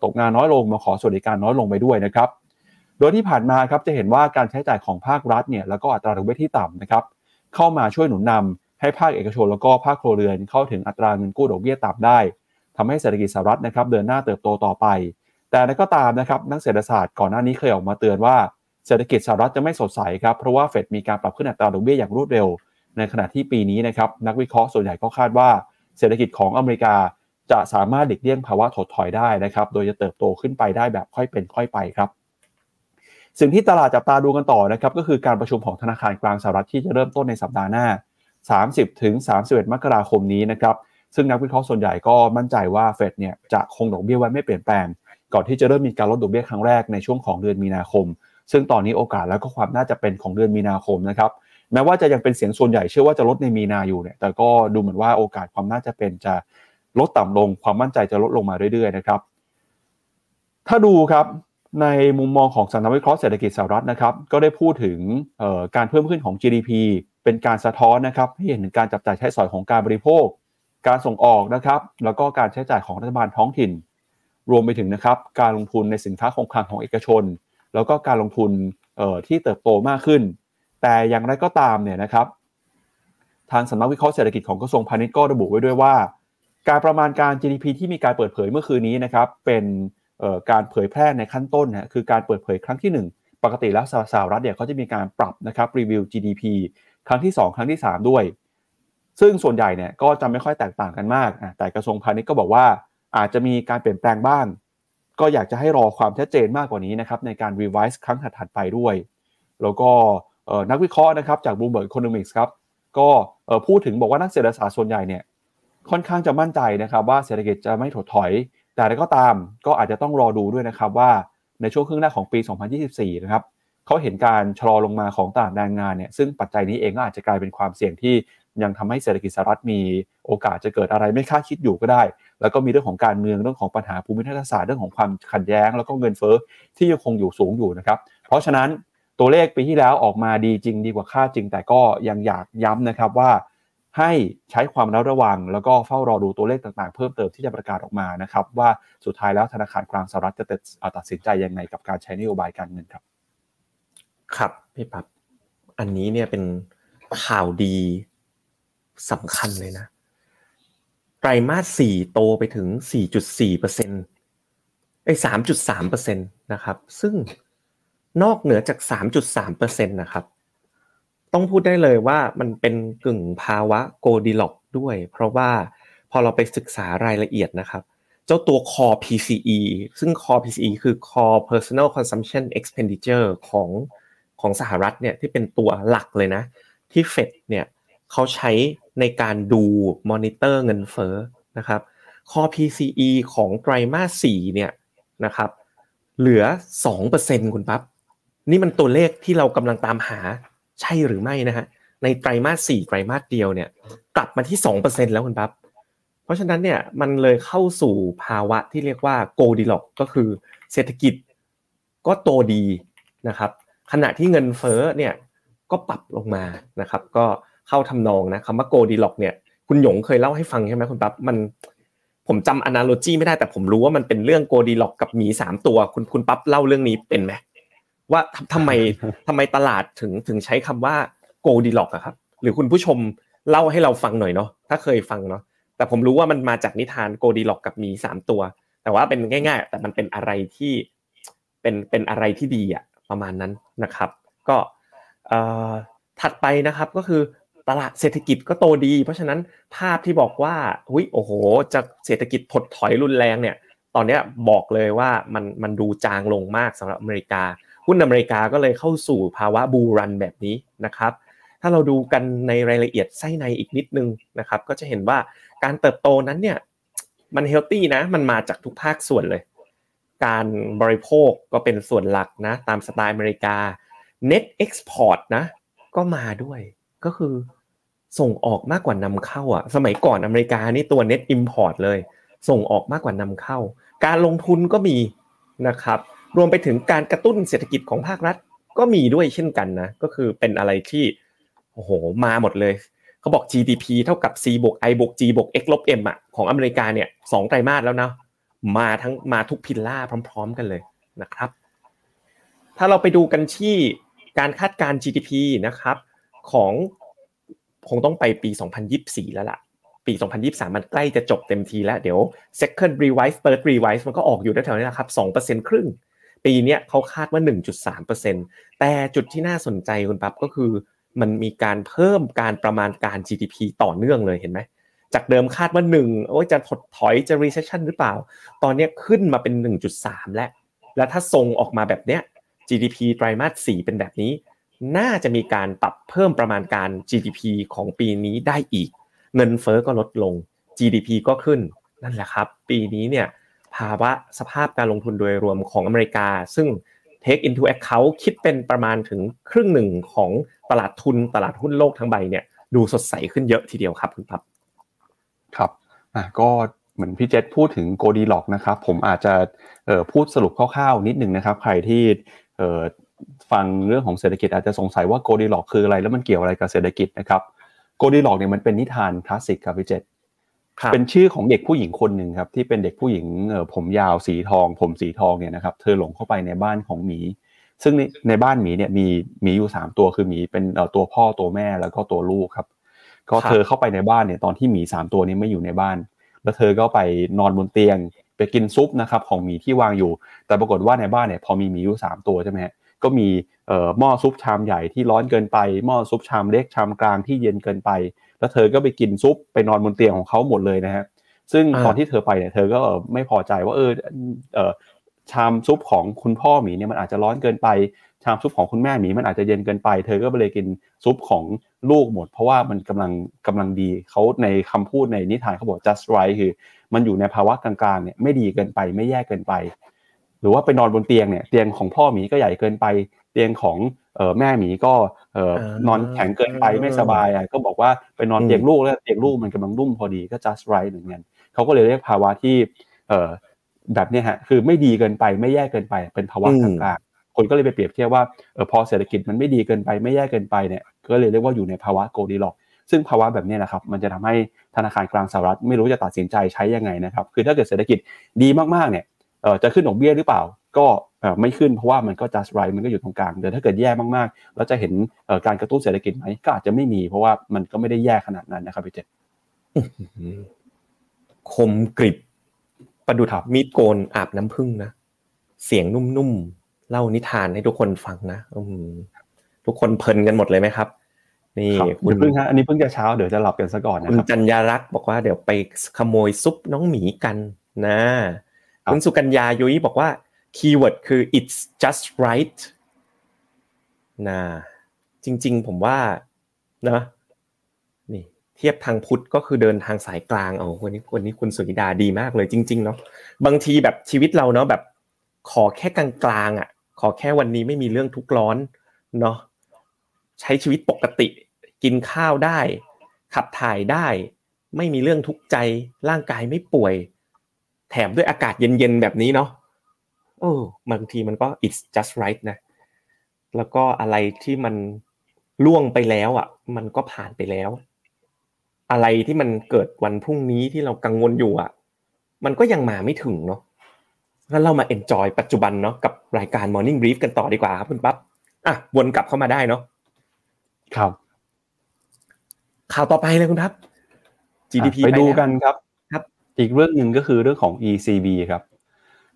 ตกงานน้อยลงมาขอสวัสดิการน้อยลงไปด้วยนะครับ โดยที่ผ่านมาครับจะเห็นว่าการใช้จ่ายของภาครัฐเนี่ยแล้วก็อัตราดอกเบี้ยที่ต่ำนะครับเข้ามาช่วยหนุนนำให้ภาคเอกชนแล้วก็ภาคครัวเรือนเข้าถึงอัตราเงินกู้ดอกเบี้ยต่ำได้ ทำให้เศรษฐกิจสหรัฐนะครับเดินหน้าเติบโตต่อไป แต่นั้นก็ตามนะครับนักเศรษฐศาสตร์ก่อนหน้านี้เคยออกมาเตือนว่าเศรษฐกิจสหรัฐจะไม่สดใสครับเพราะว่าเฟดมีการปรับขึ้นอัตราดอกเบี้ยอย่างรวดเร็ว ในขณะที่ปีนี้นะครับนักวิเคราะห์ส่วนใหญ่ก็คาดว่า เศรษฐกิจของอเมริกาจะสามารถหลีกเลี่ยงภาวะถดถอยได้นะครับ โดยจะเติบโตขึ้นไปได้แบบค่อยเป็นค่อยไปครับ สิ่งที่ตลาดจับตาดูกันต่อนะครับ ก็คือการประชุมของธนาคารกลางสหรัฐที่จะเริ่มต้นในสัปดาห์หน้า 30ถึง31 มกราคมนี้นะครับ ซึ่งนักวิเคราะห์ส่วนใหญ่ก็มั่นใจว่าเฟดเนี่ยจะคงดอกเบี้ยไว้ไม่เปลี่ยนแปลง ก่อนที่จะเริ่มมีการลดดอกเบี้ยครั้งแรกในช่วงของเดือนมีนาคม ซึ่งตอนนี้โอกาสแล้วก็ความน่าจะเป็นของเดือนมีนาคมนะครับแม้ว่าจะยังเป็นเสียงส่วนใหญ่เชื่อว่าจะลดในมีนาอยู่เนี่ยแต่ก็ดูเหมือนว่าโอกาสความน่าจะเป็นจะลดต่ำลง ความมั่นใจจะลดลงมาเรื่อยๆนะครับ ถ้าดูครับในมุมมองของสำนักวิเคราะห์เศรษฐกิจสหรัฐนะครับ ก็ได้พูดถึงการเพิ่มขึ้นของ GDP เป็นการสะท้อนนะครับให้เห็นถึงการจับจ่ายใช้สอยของการบริโภค การส่งออกนะครับแล้วก็การใช้จ่ายของรัฐบาลท้องถิ่น รวมไปถึงนะครับการลงทุนในสินค้าคงคลังของเอกชน แล้วก็การลงทุนที่เติบโตมากขึ้น แต่อย่างไรก็ตามเนี่ยนะครับทางสำนักวิเคราะห์เศรษฐกิจของกระทรวงพาณิชย์ก็ระบุไว้ด้วยว่า การประมาณการ GDP ที่มีการเปิดเผยเมื่อคืนนี้นะครับเป็นการเผยแพร่ในขั้นต้นนะคือการเปิดเผยครั้งที่ 1 ปกติแล้วสหรัฐเนี่ยเขาจะมีการปรับนะครับรีวิว GDP ครั้งที่ 2 ครั้งที่ 3 ด้วย ซึ่งส่วนใหญ่เนี่ยก็จะไม่ค่อยแตกต่างกันมาก แต่กระทรวงพาณิชย์ก็บอกว่าอาจจะมีการเปลี่ยนแปลงบ้าง ก็อยากจะให้รอความชัดเจนมากกว่านี้นะครับในการ revise ครั้งถัดๆไปด้วย แล้วก็นักวิเคราะห์นะครับจาก Bloomberg Economics ครับก็พูดถึงบอกว่านักเศรษฐศาสตร์ส่วนใหญ่เนี่ยค่อนข้างจะมั่นใจนะครับว่าเศรษฐกิจจะไม่ถดถอย แต่ก็ตามก็อาจจะต้องรอดูด้วยนะครับว่าในช่วงครึ่งแรกของปี 2024 นะครับเขาเห็นการชะลอลงมาของตลาดแรงงานเนี่ยซึ่งปัจจัยนี้เองก็อาจจะกลายเป็นความเสี่ยงที่ ยังทำให้เศรษฐกิจสหรัฐมีโอกาสจะเกิดอะไรไม่คาดคิดอยู่ก็ได้ แล้วก็มีเรื่องของการเมืองเรื่องของปัญหาภูมิทัศน์ศาสตร์เรื่องของความขัดแย้ง แล้วก็เงินเฟ้อที่ยังคงอยู่สูงอยู่นะครับ เพราะฉะนั้นตัวเลขปีที่แล้วออกมาดีจริงดีกว่าคาดจริง แต่ก็ยังอยากย้ำนะครับว่า ให้ใช้ความระระวัง แล้วก็เฝ้ารอดูตัวเลขต่างๆ เพิ่มเติมที่จะประกาศออกมานะครับว่าสุดท้ายแล้วธนาคารกลางสหรัฐจะตัดสินใจยังไงกับการใช้นโยบายการเงินครับ ครับพี่ปับอันนี้เนี่ยเป็นข่าวดี สำคัญเลยนะ ไตรมาสสี่โตไปถึง 4.4เปอร์เซ็นต์ไอ้3.3เปอร์เซ็นต์นะครับ ซึ่งนอกเหนือจาก 3.3เปอร์เซ็นต์นะครับ ต้องพูดได้เลยว่ามันเป็นกึ่งภาวะโกดิล็อกด้วย เพราะว่าพอเราไปศึกษารายละเอียดนะครับ เจ้าตัว core PCE ซึ่ง core PCE คือ core personal consumption expenditure ของของสหรัฐเนี่ยที่เป็นตัวหลักเลยนะ ที่เฟดเนี่ยเขาใช้ ในการดูมอนิเตอร์เงินเฟ้อนะครับ core PCE ของไตรมาส4เนี่ยนะครับเหลือ 2%คุณปั๊บนี่มันตัวเลขที่เรากำลังตามหาใช่หรือไม่นะฮะในไตรมาสสี่ไตรมาสเดียวเนี่ยกลับมาที่สองเปอร์เซ็นแล้วคุณปั๊บเพราะฉะนั้นเนี่ยมันเลยเข้าสู่ภาวะที่เรียกว่าโกดีล็อกก็คือเศรษฐกิจก็โตดีนะครับขณะที่เงินเฟ้อเนี่ยก็ปรับลงมานะครับ ก็ เข้าทำนองนะคำว่าโกดีล็อกเนี่ยคุณหยงเคยเล่าให้ฟังใช่ไหมคุณปั๊บมันผมจำอนาโลจีไม่ได้แต่ผมรู้ว่ามันเป็นเรื่องโกดีล็อกกับหมีสามตัว คุณคุณปั๊บเล่าเรื่องนี้เป็นไหมว่าทำไมทำไมตลาดถึงถึงใช้คำว่าโกดีล็อกอะครับ หรือคุณผู้ชมเล่าให้เราฟังหน่อยเนาะถ้าเคยฟังเนาะแต่ผมรู้ว่ามันมาจากนิทานโกดีล็อกกับมีสามตัว แต่ว่าเป็นง่าย ๆ แต่มันเป็นอะไรที่เป็นเป็นอะไรที่ดีอะประมาณนั้นนะครับ ก็ถัดไปนะครับก็คือ ตลาดเศรษฐกิจก็โตดี เพราะฉะนั้นภาพที่บอกว่าหุ้ยโอ้โหจะเศรษฐกิจถดถอยรุนแรงเนี่ย ตอนนี้บอกเลยว่ามันมันดูจางลงมากสำหรับอเมริกา หุ้นอเมริกาก็เลยเข้าสู่ภาวะบูรันแบบนี้นะครับ ถ้าเราดูกันในรายละเอียดไส้ในอีกนิดนึงนะครับ ก็จะเห็นว่าการเติบโตนั้นเนี่ยมันเฮลตี้นะ มันมาจากทุกภาคส่วนเลย การบริโภคก็เป็นส่วนหลักนะ ตามสไตล์อเมริกา Net Export นะ ก็มาด้วย ก็คือ ส่งออกมากกว่านำเข้าอะ สมัยก่อนอเมริกานี่ตัว Net Import เลย ส่งออกมากกว่านำเข้า การลงทุนก็มีนะครับ รวมไปถึงการกระตุ้นเศรษฐกิจของภาครัฐก็มีด้วยเช่นกันนะ ก็คือเป็นอะไรที่โอ้โหมาหมดเลยเขาบอก GDP เท่ากับ C บวก I บวก G บวก X ลบ M อะของอเมริกาเนี่ยสองไตรมาสแล้วนะมาทั้งมาทุกพิลล่าพร้อม ๆ กันเลยนะครับ ถ้าเราไปดูกันที่การคาดการ GDP นะครับของ คงต้องไปปี 2024 แล้วล่ะ ปี 2023 มันใกล้จะจบเต็มทีแล้ว เดี๋ยว second revise third revise มันก็ออกอยู่แถวๆนี้แหละครับ2%ครึ่ง ปีนี้เขาคาดว่า 1.3%แต่จุดที่น่าสนใจคุณปั๊บก็คือ มันมีการเพิ่มการประมาณการ GDP ต่อเนื่องเลยเห็นไหมจากเดิมคาดว่า1โอ้ยจะถดถอยจะ recession หรือเปล่า ตอนนี้ขึ้นมาเป็น 1.3 แล้ว แล้วถ้าทรงออกมาแบบเนี้ย GDP ไตรมาส4เป็นแบบนี้ น่าจะมีการปรับเพิ่มประมาณการ GDP ของปีนี้ได้อีก เงินเฟอ้อก็ลดลง GDP ก็ขึ้นนั่นแหละครับ ปีนี้เนี่ยภาวะสภาพการลงทุนโดยรวมของอเมริกา ซึ่ง take into account คิดเป็นประมาณถึงครึ่งหนึ่งของตลาดทุนตลาดหุ้นโลกทั้งใบเนี่ยดูสดใสขึ้นเยอะทีเดียวครับคุณพับครับอะก็เหมือนพี่เจษพูดถึงโกดีล็อกนะครับ ผมอาจจะพูดสรุปคร่าวๆนิดนึงนะครับ ใครที่ ฟังเรื่องของเศรษฐกิจอาจจะสงสัยว่าโกดีล็อกคืออะไรแล้วมันเกี่ยวอะไรกับเศรษฐกิจนะครับโกดีล็อกเนี่ยมันเป็นนิทานคลาสสิกครับพี่เจษครับเป็นชื่อของเด็กผู้หญิงคนหนึ่งครับที่เป็นเด็กผู้หญิงเอ่อผมยาวสีทอง ผมสีทองเนี่ยนะครับเธอหลงเข้าไปในบ้านของหมี ซึ่งในในบ้านหมีเนี่ยมีหมีอยู่สามตัวคือหมีเป็นเอ่อตัวพ่อตัวแม่แล้วก็ตัวลูกครับ ก็ครับเธอเข้าไปในบ้านเนี่ยตอนที่หมีสามตัวนี้ไม่อยู่ในบ้าน แล้วเธอก็ไปนอนบนเตียง ไปกินซุปนะครับของหมีที่วางอยู่ แต่ปรากฏว่าในบ้านเนี่ยพอมีหมีอยู่สามตัวใช่ไหมฮะ ก็มีเอ่อหม้อซุปชามใหญ่ที่ร้อนเกินไป หม้อซุปชามเล็กชามกลางที่เย็นเกินไป แล้วเธอก็ไปกินซุปไปนอนบนเตียงของเขาหมดเลยนะฮะซึ่งอ่าตอนที่เธอไปเนี่ยเธอก็เอ่อไม่พอใจว่าเออเออชามซุปของคุณพ่อหมีเนี่ยมันอาจจะร้อนเกินไป ชามซุปของคุณแม่หมีมันอาจจะเย็นเกินไป เธอก็ไปเลยกินซุปของลูกหมด เพราะว่ามันกำลังกำลังดีเขาในคำพูดในนิทานเขาบอก just right คือ มันอยู่ในภาวะกลางๆเนี่ยไม่ดีเกินไปไม่แย่เกินไป หรือว่าไปนอนบนเตียงเนี่ยเตียงของพ่อหมีก็ใหญ่เกินไป เตียงของเอ่อแม่หมีก็เอ่ออ่านอนแข็งเกินไปไม่สบายอะก็บอกว่าไปนอนอืมเตียงลูกแล้วเตียงลูกมันกำลังนุ่มพอดีก็ just right เหมือนกันเขาก็เลยเรียกภาวะที่เอ่อแบบเนี้ยฮะคือไม่ดีเกินไปไม่แย่เกินไปเป็นภาวะกลางๆคนก็เลยไปเปรียบเทียบว่าเออพอเศรษฐกิจมันไม่ดีเกินไปไม่แย่เกินไปเนี่ยก็เลยเรียกว่าอยู่ในภาวะ Goldilocks ซึ่งภาวะแบบเนี้ยนะครับมันจะทำให้ธนาคารกลางสหรัฐไม่รู้จะตัดสินใจใช้ยังไงนะครับคือถ้าเกิดเศรษฐกิจดีมากๆเนี่ยเอ่อ จะขึ้นดอกเบี้ยหรือเปล่าก็เอ่อไม่ขึ้นเพราะว่ามันก็ just right มันก็อยู่ตรงกลางแต่ถ้าเกิดแย่มากๆ แล้วจะเห็นเอ่อการกระตุ้นเศรษฐกิจไหมก็อาจจะไม่มีเพราะว่ามันก็ไม่ได้แย่ขนาดนั้นนะครับพี่เจษคมกริบประดุดมีดโกนอาบน้ำผึ้งนะเสียงนุ่มๆเล่านิทานให้ทุกคนฟังนะอืมทุกคนเพลินกันหมดเลยไหมครับ นี่ครับคุคุณณเพิ่งฮะอันนี้เพิ่งจะเช้าเดี๋ยวจะหลับกันซะก่อนนะคุณครับจัญญารักษ์บอกว่าเดี๋ยวไปขโมยซุปน้องหมีกันนะ คุณสุกัญญายุ้ยบอกว่าคีย์เวิร์ดคือ it's just right นะจริง ๆ ผมว่านะนี่เทียบทางพุทธก็คือเดินทางสายกลางเอาวันนี้วันนี้คุณสุนิดาดีมากเลยจริง ๆ เนาะบางทีแบบชีวิตเราเนาะแบบ ขอแค่กลางๆอะ ขอแค่วันนี้ไม่มีเรื่องทุกข์ร้อนเนาะใช้ชีวิตปกติ กินข้าวได้ ขับถ่ายได้ ไม่มีเรื่องทุกข์ใจร่างกายไม่ป่วย แถมด้วยอากาศเย็นๆแบบนี้เนาะโอ้บางทีมันก็ it's just right นะ แล้วก็อะไรที่มันล่วงไปแล้วอะ มันก็ผ่านไปแล้ว อะไรที่มันเกิดวันพรุ่งนี้ที่เรากังวลอยู่อะ มันก็ยังมาไม่ถึงเนาะงั้นเรามา enjoy ปัจจุบันเนาะกับรายการ Morning Brief กันต่อดีกว่าครับคุณปั๊บอะวนกลับเข้ามาได้เนาะครับ ข่าวต่อไปเลยคุณทับ GDP ไปดูแล้วกันครับครับ อีกเรื่องหนึ่งก็คือเรื่องของ ECB ครับ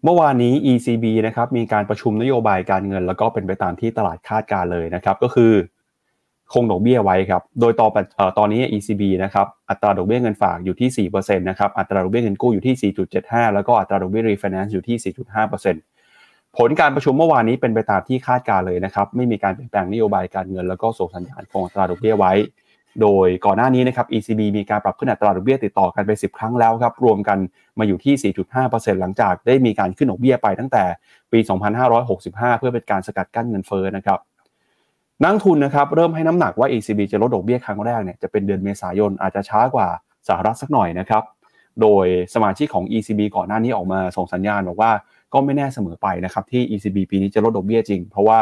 เมื่อวานนี้ ECB นะครับมีการประชุมนโยบายการเงิน แล้วก็เป็นไปตามที่ตลาดคาดการเลยนะครับ ก็คือ คงดอกเบี้ยไว้ครับ โดยต่ออตอนนี้ ECB นะครับอัตราดอกเบี้ยเงินฝากอยู่ที่4%นะครับอัตราดอกเบี้ยเงินกู้อยู่ที่ 4.75 แล้วก็อัตราดอกเบี้ย refinance อยู่ที่ 4.5%ผลการประชุมเมื่อวานนี้เป็นไปตามที่คาดการเลยนะครับไม่มีการเปลี่ยนแปลงนโยบายการเงิน แล้วก็ส่งสัญญาณคงอัตราดอกเบี้ยไว้ โดยก่อนหน้านี้นะครับ ECB มีการปรับขึ้นอัตราดอกเบี้ยติดต่อกันไป 10 ครั้งแล้วครับ รวมกันมาอยู่ที่ 4.5%หลังจากได้มีการขึ้นดอกเบี้ยไปตั้งแต่ปี 2565 เพื่อเป็นการสกัดกั้นเงินเฟ้อนะครับ นักลงทุนนะครับเริ่มให้น้ำหนักว่า ECB จะลดดอกเบี้ยครั้งแรกเนี่ยจะเป็นเดือนเมษายนอาจจะช้ากว่าสหรัฐสักหน่อยนะครับ โดยสมาชิกของ ECB ก่อนหน้านี้ออกมาส่งสัญญาณบอกว่าก็ไม่แน่เสมอไปนะครับที่ ECB ปีนี้จะลดดอกเบี้ยจริง เพราะว่า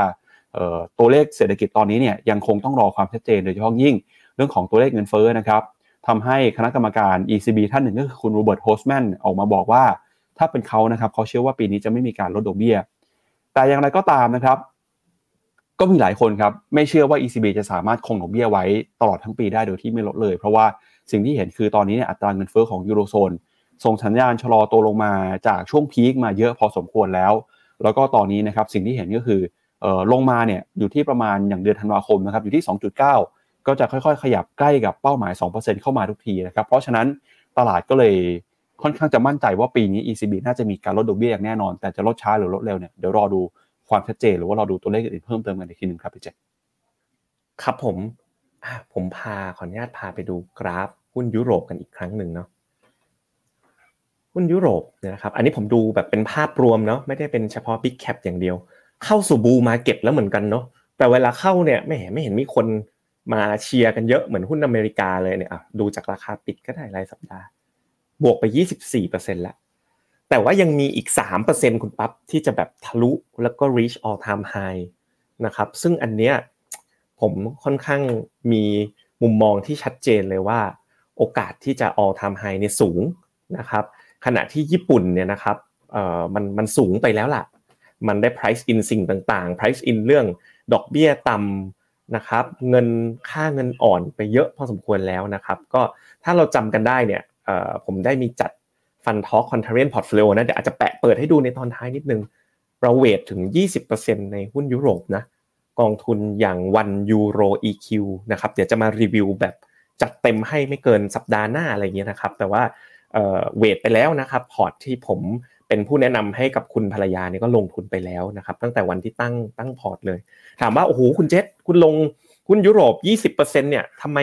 ตัวเลขเศรษฐกิจตอนนี้เนี่ยยังคงต้องรอความชัดเจนโดยเฉพาะยิ่ง เรื่องของตัวเลขเงินเฟ้อนะครับทำให้คณะกรรมการ ECB ท่านหนึ่งก็คือคุณโรเบิร์ตโฮลซ์แมนออกมาบอกว่า ถ้าเป็นเขานะครับเขาเชื่อว่าปีนี้จะไม่มีการลดดอกเบี้ย แต่อย่างไรก็ตามนะครับ ก็มีหลายคนครับไม่เชื่อว่า ECB จะสามารถคงดอกเบี้ยไว้ตลอดทั้งปีได้โดยที่ไม่ลดเลย เพราะว่าสิ่งที่เห็นคือตอนนี้เนี่ยอัตราเงินเฟ้อของยูโรโซนส่งสัญญาณชะลอตัวลงมาจากช่วงพีคมาเยอะพอสมควรแล้ว แล้วก็ตอนนี้นะครับสิ่งที่เห็นก็คือเออลงมาเนี่ยอยู่ที่ประมาณอย่างเดือนธันวาคมนะครับอยู่ที่ 2.9 ก็จะค่อยๆ ขยับใกล้กับเป้าหมาย 2%เข้ามาทุกทีนะครับ เพราะฉะนั้นตลาดก็เลยค่อนข้างจะมั่นใจว่าปีนี้ ECB น่าจะมีการลดดอกเบี้ยอย่างแน่นอน แต่จะลดช้าหรือลดเร็วเนี่ยเดี๋ยวรอดูความชัดเจนหรือว่ารอดูตัวเลขอื่นเพิ่มเติมกันอีกทีหนึ่งครับพี่เจครับผมผมพาขออนุญาตพาไปดูกราฟหุ้นยุโรปกันอีกครั้งหนึ่งเนาะหุ้นยุโรปเนี่ยนะครับ อันนี้ผมดูแบบเป็นภาพรวมเนาะไม่ได้เป็นเฉพาะ Big Cap อย่างเดียว เข้าสู่บูมาเก็ตแล้วเหมือนกันเนาะแต่เวลาเข้าเนี่ยไม่เห็นไม่เห็นมีคน มาเชียร์กันเยอะเหมือนหุ้นอเมริกาเลยเนี่ยอะดูจากราคาปิดก็ได้รายสัปดาห์ บวกไป 24%แล้วแต่ว่ายังมีอีก 3%คุณปั๊บที่จะแบบทะลุแล้วก็ reach all time high นะครับ ซึ่งอันเนี้ยผมค่อนข้างมีมุมมองที่ชัดเจนเลยว่า โอกาสที่จะ all time high เนี่ยสูงนะครับ ขณะที่ญี่ปุ่นเนี่ยนะครับเอ่อมันมันสูงไปแล้วล่ะ มันได้ price in สิ่งต่างๆ price in เรื่องดอกเบี้ยต่ำ นะครับเงินค่าเงินอ่อนไปเยอะพอสมควรแล้วนะครับ ก็ถ้าเราจำกันได้เนี่ยผมได้มีจัดฟันทอ c คอนเทเรนพอร์ตโฟลิโอนะเดี๋ยวอาจจะแปะเปิดให้ดูในตอนท้ายนิดนึงเรา weight ถึง 20%ในหุ้นยุโรปนะกองทุนอย่างวันยูโร EQ นะครับเดี๋ยวจะมารีวิวแบบจัดเต็มให้ไม่เกินสัปดาห์หน้าอะไรอย่างเงี้ยนะครับ แต่ว่า weight ไปแล้วนะครับพอร์ตที่ผม เป็นผู้แนะนำให้กับคุณภรรยาเนี่ยก็ลงทุนไปแล้วนะครับ ตั้งแต่วันที่ตั้งตั้งพอร์ตเลย ถามว่าโอ้โหคุณเจษคุณลงหุ้นยุโรป 20%เนี่ยทำไม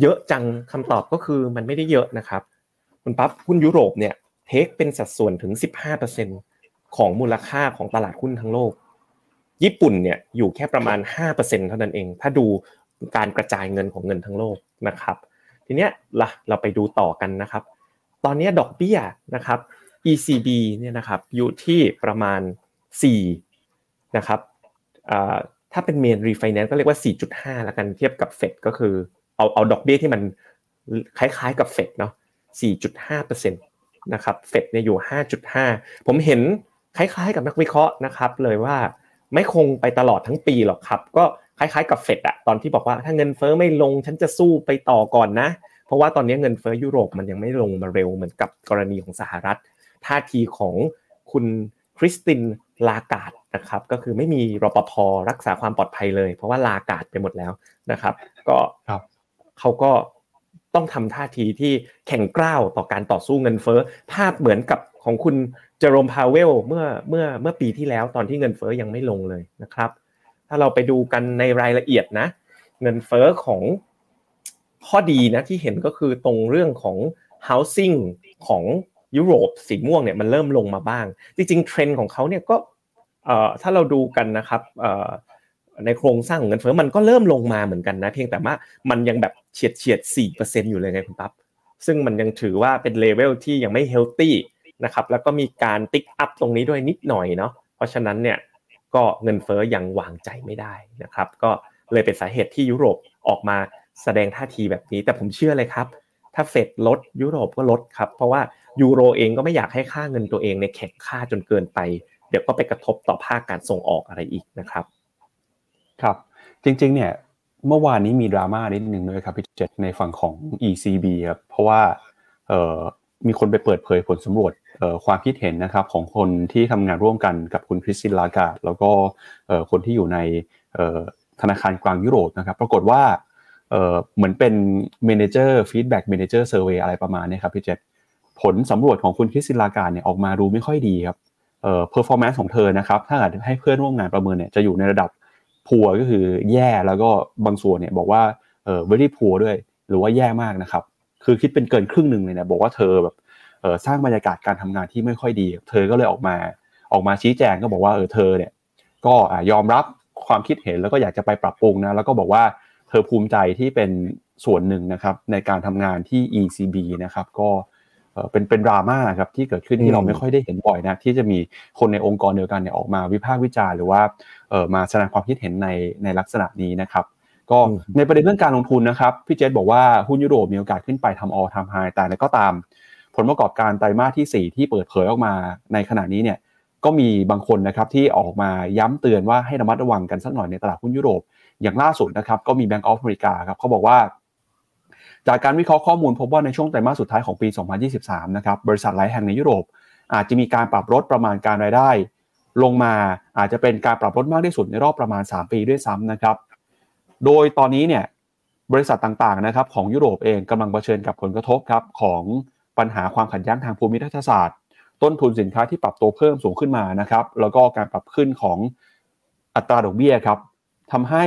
เยอะจังคำตอบก็คือมันไม่ได้เยอะนะครับ คุณปั๊บหุ้นยุโรปเนี่ยเทคเป็นสัดส่วนถึง 15%ของมูลค่าของตลาดหุ้นทั้งโลก ญี่ปุ่นเนี่ยอยู่แค่ประมาณ 5%เท่านั้นเอง ถ้าดูการกระจายเงินของเงินทั้งโลกนะครับ ทีเนี้ยล่ะเราไปดูต่อกันนะครับ ตอนนี้ดอกเบี้ยนะครับ ECB เนี่ยนะครับอยู่ที่ประมาณ4นะครับถ้าเป็น main refinance ก็เรียกว่า 4.5 แล้วกันเทียบกับเฟดก็คือเอาเอาดอกเบี้ยที่มันคล้ายๆกับเฟดเนาะ 4.5%นะครับเฟดเนี่ยอยู่ 5.5 ผมเห็นคล้ายๆกับนักวิเคราะห์นะครับเลยว่าไม่คงไปตลอดทั้งปีหรอกครับ ก็คล้ายๆกับเฟดอะตอนที่บอกว่าถ้าเงินเฟ้อไม่ลงฉันจะสู้ไปต่อก่อนนะ เพราะว่าตอนนี้เงินเฟ้อยุโรปมันยังไม่ลงมาเร็วเหมือนกับกรณีของสหรัฐ ท่าทีของคุณคริสตินลากาดนะครับก็คือไม่มีรปภรักษาความปลอดภัยเลย เพราะว่าลากาดไปหมดแล้วนะครับ ก็เขาก็ต้องทำท่าทีที่แข็งกร้าวต่อการต่อสู้เงินเฟ้อภาพเหมือนกับของคุณเจอโรมพาวเวลเมื่อเมื่อเมื่อปีที่แล้วตอนที่เงินเฟ้อยังไม่ลงเลยนะครับ ถ้าเราไปดูกันในรายละเอียดนะ เงินเฟ้อของข้อดีนะที่เห็นก็คือตรงเรื่องของ housing ของ ยุโรปสีม่วงเนี่ยมันเริ่มลงมาบ้าง จริงๆเทรนด์ของเขาเนี่ยก็ถ้าเราดูกันนะครับในโครงสร้างของเงินเฟ้อมันก็เริ่มลงมาเหมือนกันนะ เพียงแต่ว่ามันยังแบบเฉียดเฉียดสี่เปอร์เซ็นต์อยู่เลยไงคุณปั๊บซึ่งมันยังถือว่าเป็นเลเวลที่ยังไม่ healthy นะครับแล้วก็มีการ tick up ตรงนี้ด้วยนิดหน่อยเนาะเพราะฉะนั้นเนี่ยก็เงินเฟ้อยังวางใจไม่ได้นะครับ ก็เลยเป็นสาเหตุที่ยุโรปออกมาแสดงท่าทีแบบนี้ แต่ผมเชื่อเลยครับ ถ้าเฟดลดยุโรปก็ลดครับ เพราะว่า ยูโรเองก็ไม่อยากให้ค่าเงินตัวเองในแข็งค่าจนเกินไป เดี๋ยวก็ไปกระทบต่อภาคการส่งออกอะไรอีกนะครับ ครับ จริง ๆ เนี่ยเมื่อวานนี้มีดราม่านิดหนึ่งด้วยครับพี่เจษในฝั่งของ ECB ครับเพราะว่าเอ่อมีคนไปเปิดเผยผลสำรวจความคิดเห็นนะครับของคนที่ทำงานร่วมกันกับคุณคริสตินลากาแล้วก็คนที่อยู่ในธนาคารกลางยุโรปนะครับ ปรากฏว่าเหมือนเป็น manager feedback manager survey อะไรประมาณนี้ครับพี่เจษ ผลสำรวจของคุณคริสตินลาการ์ดเนี่ยออกมาดูไม่ค่อยดีครับเอ่อ performance ของเธอนะครับ ถ้าเกิดให้เพื่อนร่วมงานประเมินเนี่ยจะอยู่ในระดับ poor ก็คือแย่แล้วก็บางส่วนเนี่ยบอกว่าเออ very poor ด้วย หรือว่าแย่มากนะครับ คือคิดเป็นเกินครึ่งหนึ่งเลยนะบอกว่าเธอแบบเออสร้างบรรยากาศการทำงานที่ไม่ค่อยดี เธอก็เลยออกมาออกมาชี้แจงก็บอกว่าเออเธอเนี่ยก็ยอมรับความคิดเห็นแล้วก็อยากจะไปปรับปรุงนะแล้วก็บอกว่าเธอภูมิใจที่เป็นส่วนหนึ่งนะครับในการทำงานที่ ECB นะครับก็ เป็นเป็นดราม่าครับที่เกิดขึ้นที่เราไม่ค่อยได้เห็นบ่อยนะที่จะมีคนในองค์กรเดียวกันเนี่ยออกมาวิพากษ์วิจารณ์หรือว่าเออมาแสดงความคิดเห็นในในลักษณะนี้นะครับก็อืมในประเด็นเรื่องการลงทุนนะครับพี่เจษบอกว่าหุ้นยุโรปมีโอกาสขึ้นไปทำ all time high แต่แล้วก็ตาม ผลประกอบการไตรมาสที่ 4 ที่เปิดเผยออกมาในขณะนี้เนี่ยก็มีบางคนนะครับที่ออกมาย้ำเตือนว่าให้ระมัดระวังกันสักหน่อยในตลาดหุ้นยุโรป อย่างล่าสุดนะครับก็มี Bank of America ครับเขาบอกว่า จากการวิเคราะห์ข้อมูลพบว่าในช่วงไตรมาสสุดท้ายของปี 2023 นะครับ บริษัทหลายแห่งในยุโรป อาจจะมีการปรับลดประมาณการรายได้ ลงมาอาจจะเป็นการปรับลดมากที่สุดในรอบประมาณ 3 ปีด้วยซ้ำนะครับ โดยตอนนี้เนี่ยบริษัทต่างๆนะครับของยุโรปเองกำลังเผชิญกับผลกระทบครับของปัญหาความขัดแย้งทางภูมิรัฐศาสตร์ ต้นทุนสินค้าที่ปรับตัวเพิ่มสูงขึ้นมานะครับ แล้วก็การปรับขึ้นของอัตราดอกเบี้ยครับทำให้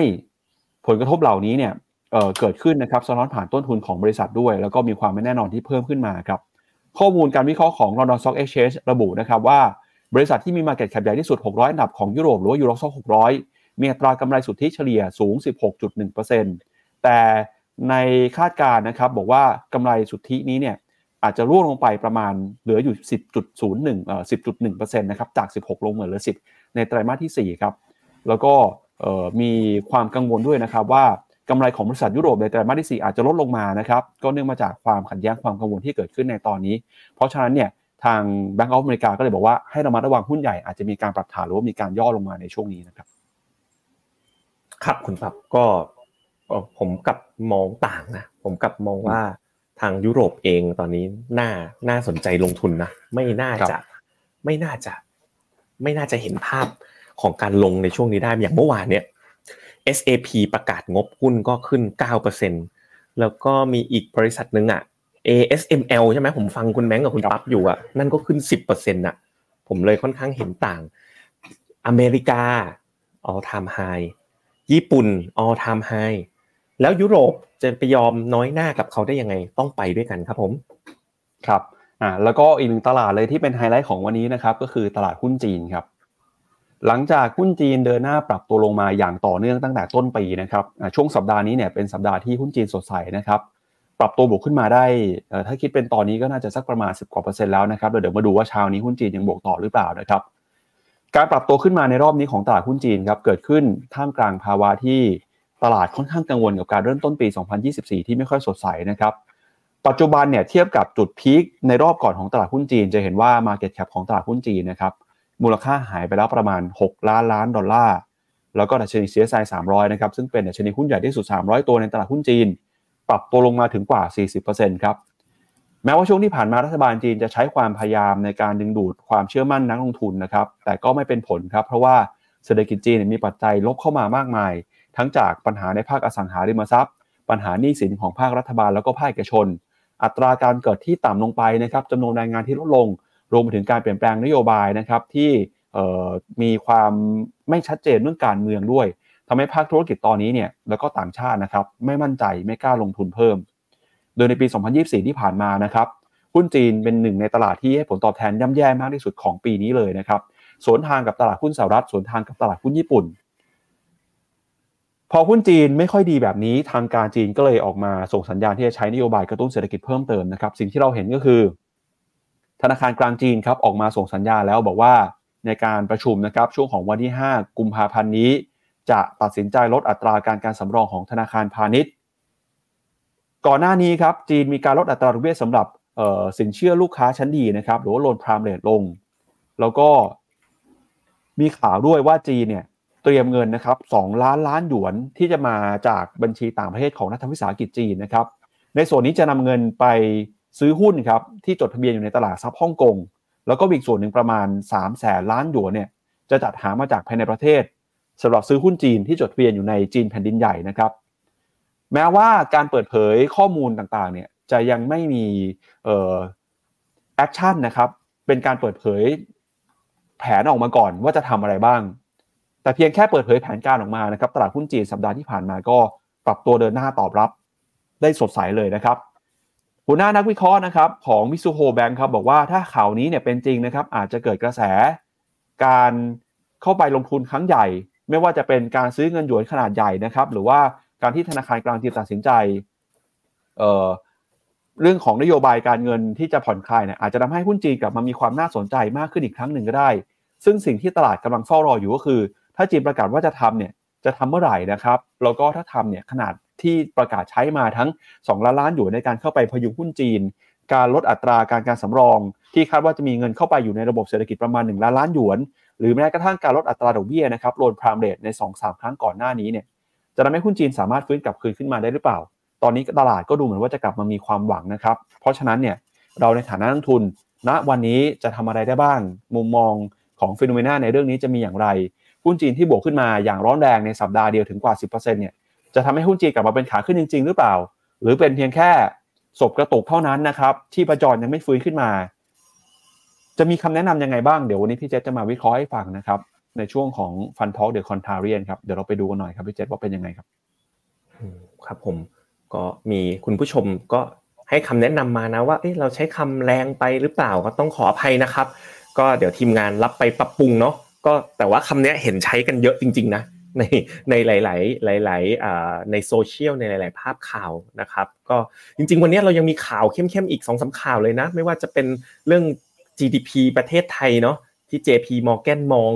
ผลกระทบเหล่านี้เนี่ย เเกิดขึ้นนะครับสะท้อนผ่านต้นทุนของบริษัทด้วย แล้วก็มีความไม่แน่นอนที่เพิ่มขึ้นมาครับข้อมูลการวิเคราะห์ของ London Stock Exchange ระบุนะครับว่าบริษัทที่มี Market Cap ใหญ่ที่สุด 600 อันดับของยุโรปหรือว่ายูโรซ็อก600 มีอัตรากำไรสุทธิเฉลี่ยสูง 16.1%แต่ในคาดการณ์นะครับบอกว่ากำไรสุทธินี้เนี่ยอาจจะร่วงลงไปประมาณเหลืออยู่ 10.01เอ่อ10.1%นะครับจาก 16 ลงเหลือเหลือ10 ในไตรมาสที่ 4 ครับ แล้วก็มีความกังวลด้วยนะครับว่า กำไรของบริษัทยุโรปในไตรมาสที่ 4 อาจจะลดลงมานะครับ ก็เนื่องมาจากความขัดแย้งความกังวลที่เกิดขึ้นในตอนนี้ เพราะฉะนั้นเนี่ยทาง Bank of America ก็เลยบอกว่าให้ระมัดระวังหุ้นใหญ่อาจจะมีการปรับฐานหรือว่ามีการย่อลงมาในช่วงนี้นะครับ ครับคุณปั๊บก็เอ่อผมกลับมองต่างนะผมกลับมองว่าทางยุโรปเองตอนนี้น่าน่าสนใจลงทุนนะไม่น่าครับจะไม่น่าจะ ไม่น่าจะเห็นภาพของการลงในช่วงนี้ได้อย่างเมื่อวานเนี่ย SAP ประกาศงบหุ้นก็ขึ้น 9%แล้วก็มีอีกบริษัทหนึ่งอะ ASML ใช่ไหมผมฟังคุณแบงก์กับคุณปั๊บอยู่อะนั่นก็ขึ้น 10%อะ ผมเลยค่อนข้างเห็นต่าง อเมริกา all time high ญี่ปุ่น all time high แล้วยุโรปจะไปยอมน้อยหน้ากับเขาได้ยังไงต้องไปด้วยกันครับผม ครับอ่าแล้วก็อีกหนึ่งตลาดเลยที่เป็นไฮไลท์ของวันนี้นะครับก็คือตลาดหุ้นจีนครับ หลังจากหุ้นจีนเดินหน้าปรับตัวลงมาอย่างต่อเนื่องตั้งแต่ต้นปีนะครับช่วงสัปดาห์นี้เนี่ยเป็นสัปดาห์ที่หุ้นจีนสดใสนะครับปรับตัวบวกขึ้นมาได้ถ้าคิดเป็นตอนนี้ก็น่าจะสักประมาณ 10กว่าเปอร์เซ็นต์แล้วนะครับเดี๋ยวเดี๋ยวมาดูว่าเช้านี้หุ้นจีนยังบวกต่อหรือเปล่านะครับ การปรับตัวขึ้นมาในรอบนี้ของตลาดหุ้นจีนครับเกิดขึ้นท่ามกลางภาวะที่ตลาดค่อนข้างกังวลกับการเริ่มต้นปี 2024 ที่ไม่ค่อยสดใสนะครับปัจจุบันเนี่ยเทียบกับจุดพีคในรอบก่อนของตลาดหุ้นจีน จะเห็นว่า Market Cap ของตลาดหุ้นจีนนะครับ มูลค่าหายไปแล้วประมาณ 6 ล้านล้านดอลลาร์แล้วก็ดัชนี CSI 300 นะครับ ซึ่งเป็นดัชนีหุ้นใหญ่ที่สุด 300 ตัวในตลาดหุ้นจีน ปรับตัวลงมาถึงกว่า 40%ครับแม้ว่าช่วงที่ผ่านมารัฐบาลจีนจะใช้ความพยายามในการดึงดูดความเชื่อมั่นนักลงทุนนะครับ แต่ก็ไม่เป็นผลครับ เพราะว่าเศรษฐกิจจีนมีปัจจัยลบเข้ามามากมาย ทั้งจากปัญหาในภาคอสังหาริมทรัพย์ ปัญหาหนี้สินของภาครัฐบาลแล้วก็ภาคเอกชน อัตราการเกิดที่ต่ำลงไปนะครับจำนวนแรงงานที่ลดลง รวมไปถึงการเปลี่ยนแปลงนโยบายนะครับที่มีความไม่ชัดเจนเรื่องการเมืองด้วยทำให้ภาคธุรกิจตอนนี้เนี่ยแล้วก็ต่างชาตินะครับไม่มั่นใจไม่กล้าลงทุนเพิ่ม โดยในปี 2024 ที่ผ่านมานะครับหุ้นจีนเป็นหนึ่งในตลาดที่ให้ผลตอบแทนย่ำแย่มากที่สุดของปีนี้เลยนะครับสวนทางกับตลาดหุ้นสหรัฐสวนทางกับตลาดหุ้นญี่ปุ่น พอหุ้นจีนไม่ค่อยดีแบบนี้ทางการจีนก็เลยออกมาส่งสัญญาณที่จะใช้นโยบายกระตุ้นเศรษฐกิจเพิ่มเติมนะครับสิ่งที่เราเห็นก็คือ ธนาคารกลางจีนครับออกมาส่งสัญญาแล้วบอกว่าในการประชุมนะครับช่วงของวันที่ 5 กุมภาพันธ์นี้ จะตัดสินใจลดอัตราการการสำรองของธนาคารพาณิชย์ ก่อนหน้านี้ครับจีนมีการลดอัตราดอกเบี้ยสำหรับสินเชื่อลูกค้าชั้นดีนะครับหรือว่าโลนพรามเรทลง แล้วก็มีข่าวด้วยว่าจีนเนี่ยเตรียมเงินนะครับ2ล้านล้านหยวนที่จะมาจากบัญชีต่างประเทศของรัฐวิสาหกิจจีนนะครับ ในส่วนนี้จะนำเงินไป ซื้อหุ้นครับที่จดทะเบียนอยู่ในตลาดหลักทรัพย์ฮ่องกงแล้วก็อีกส่วนหนึ่งประมาณ3 0 0แสนล้านหยวนเนี่ยจะจัดหามาจากภายในประเทศสำหรับซื้อหุ้นจีนที่จดทะเบียนอยู่ในจีนแผ่นดินใหญ่นะครับ แม้ว่าการเปิดเผยข้อมูลต่างๆเนี่ยจะยังไม่มีเอ่อ action นะครับเป็นการเปิดเผยแผนออกมาก่อนว่าจะทำอะไรบ้าง แต่เพียงแค่เปิดเผยแผนการออกมานะครับ ตลาดหุ้นจีนสัปดาห์ที่ผ่านมาก็ปรับตัวเดินหน้าตอบรับ ได้สดใสเลยนะครับ หัวหน้านักวิเคราะห์นะครับของมิซูโฮแบงค์ครับบอกว่าถ้าข่าวนี้เนี่ยเป็นจริงนะครับอาจจะเกิดกระแส การเข้าไปลงทุนครั้งใหญ่ ไม่ว่าจะเป็นการซื้อเงินหยวนขนาดใหญ่นะครับ หรือว่าการที่ธนาคารกลางจีนตัดสินใจเเรื่องของนโยบายการเงินที่จะผ่อนคลายเนี่ยอาจจะทำให้หุ้นจีนกลับมามีความน่าสนใจมากขึ้นอีกครั้งหนึ่งก็ได้ ซึ่งสิ่งที่ตลาดกำลังเฝ้ารออยู่ก็คือ ถ้าจีนประกาศว่าจะทำเนี่ยจะทำเมื่อไหร่นะครับแล้วก็ถ้าทำเนี่ยขนาดที่ประกาศใช้มาทั้ง 2 ล้านล้านอยู่ในการเข้าไปพยุงหุ้นจีน การลดอัตราการการสำรอง ที่คาดว่าจะมีเงินเข้าไปอยู่ในระบบเศรษฐกิจประมาณ 1 ล้านล้านหยวน หรือแม้กระทั่งการลดอัตราดอกเบี้ยนะครับโลนพรามเรทใน 2-3 ครั้งก่อนหน้านี้เนี่ยจะทำให้หุ้นจีนสามารถฟื้นกลับคืนขึ้นมาได้หรือเปล่า ตอนนี้ตลาดก็ดูเหมือนว่าจะกลับมามีความหวังนะครับ เพราะฉะนั้นเนี่ยเราในฐานะนักทุน ณวันนี้จะทำอะไรได้บ้าง มุมมองของฟิโนเมนาในเรื่องนี้จะมีอย่างไร หุ้นจีนที่บวกขึ้นมาอย่างร้อนแรงในสัปดาห์เดียวถึงกว่า 10%เนี่ย จะทำให้หุ้นจีนกลับมาเป็นขาขึ้นจริง ๆ หรือเปล่า หรือเป็นเพียงแค่ศพกระตุกเท่านั้นนะครับที่ประจรยังไม่ฟื้นขึ้นมา จะมีคำแนะนํำยังไงบ้างเดี๋ยววันนี้พี่เจษจะมาวิเคราะห์ให้ฟังนะครับ ในช่วงของฟันทอ l k เดอะคอนทาเรียนครับเดี๋ยวเราไปดูกันหน่อยครับพี่เจษว่าเป็นยังไงครับครับผมก็มีคุณผู้ชมก็ให้คำแนะนำมานะว่าเเราใช้คำแรงไปหรือเปล่าก็ต้องขออภัยนะครับ ก็เดี๋ยวทีมงานรับไปปรับปรุงเนาะก็แต่ว่าคำนี้เห็นใช้กันเยอะจริงๆนะ ในในหลาย ๆ หลายๆในโซเชียลในหลาย ๆ ภาพข่าวนะครับ ก็จริง ๆ วันนี้เรายังมีข่าวเข้ม ๆ อีก2อสข่าวเลยนะ ไม่ว่าจะเป็นเรื่อง GDP ประเทศไทยเนาะที่ JP Morgan มอง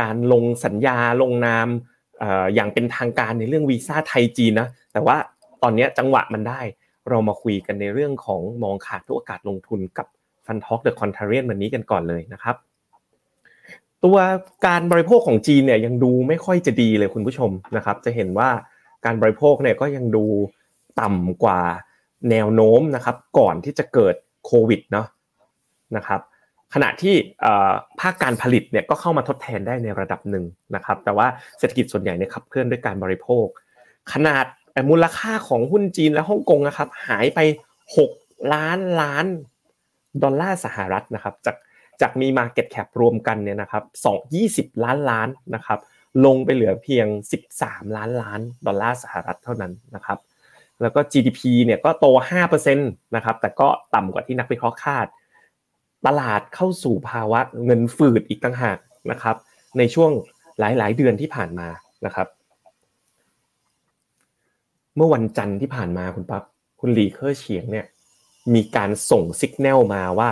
การลงสัญญาลงนามอย่างเป็นทางการในเรื่องวีซ่าไทยจีนนะแต่ว่าตอนนี้จังหวะมันได้ เรามาคุยกันในเรื่องของมองขาดทุกโอกาสลงทุนกับ Fun Talk the Contrarian วันนี้กันก่อนเลยนะครับ ตัวการบริโภคของจีนเนี่ยยังดูไม่ค่อยจะดีเลยคุณผู้ชมนะครับ จะเห็นว่าการบริโภคเนี่ยก็ยังดูต่ำกว่าแนวโน้มนะครับก่อนที่จะเกิดโควิดเนาะนะครับขณะที่ภาคการผลิตเนี่ยก็เข้ามาทดแทนได้ในระดับหนึ่งนะครับ แต่ว่าเศรษฐกิจส่วนใหญ่เนี่ยขับเคลื่อนด้วยการบริโภค ขนาดมูลค่าของหุ้นจีนและฮ่องกงนะครับหายไป 6 ล้านล้านดอลลาร์สหรัฐนะครับจาก จากมี Market Cap รวมกันเนี่ยนะครับ2 20ล้านล้านนะครับลงไปเหลือเพียง 13 ล้านล้านดอลลาร์สหรัฐเท่านั้นนะครับแล้วก็ GDP เนี่ยก็โต 5%นะครับแต่ก็ต่ำกว่าที่นักวิเคราะห์คาด ตลาดเข้าสู่ภาวะเงินฝืดอีกต่างหากนะครับในช่วงหลาย ๆ เดือนที่ผ่านมานะครับเมื่อวันจันทร์ที่ผ่านมาคุณปั๊บคุณหลี่เคอร์เฉียงเนี่ยมีการส่งสัญญาณมาว่า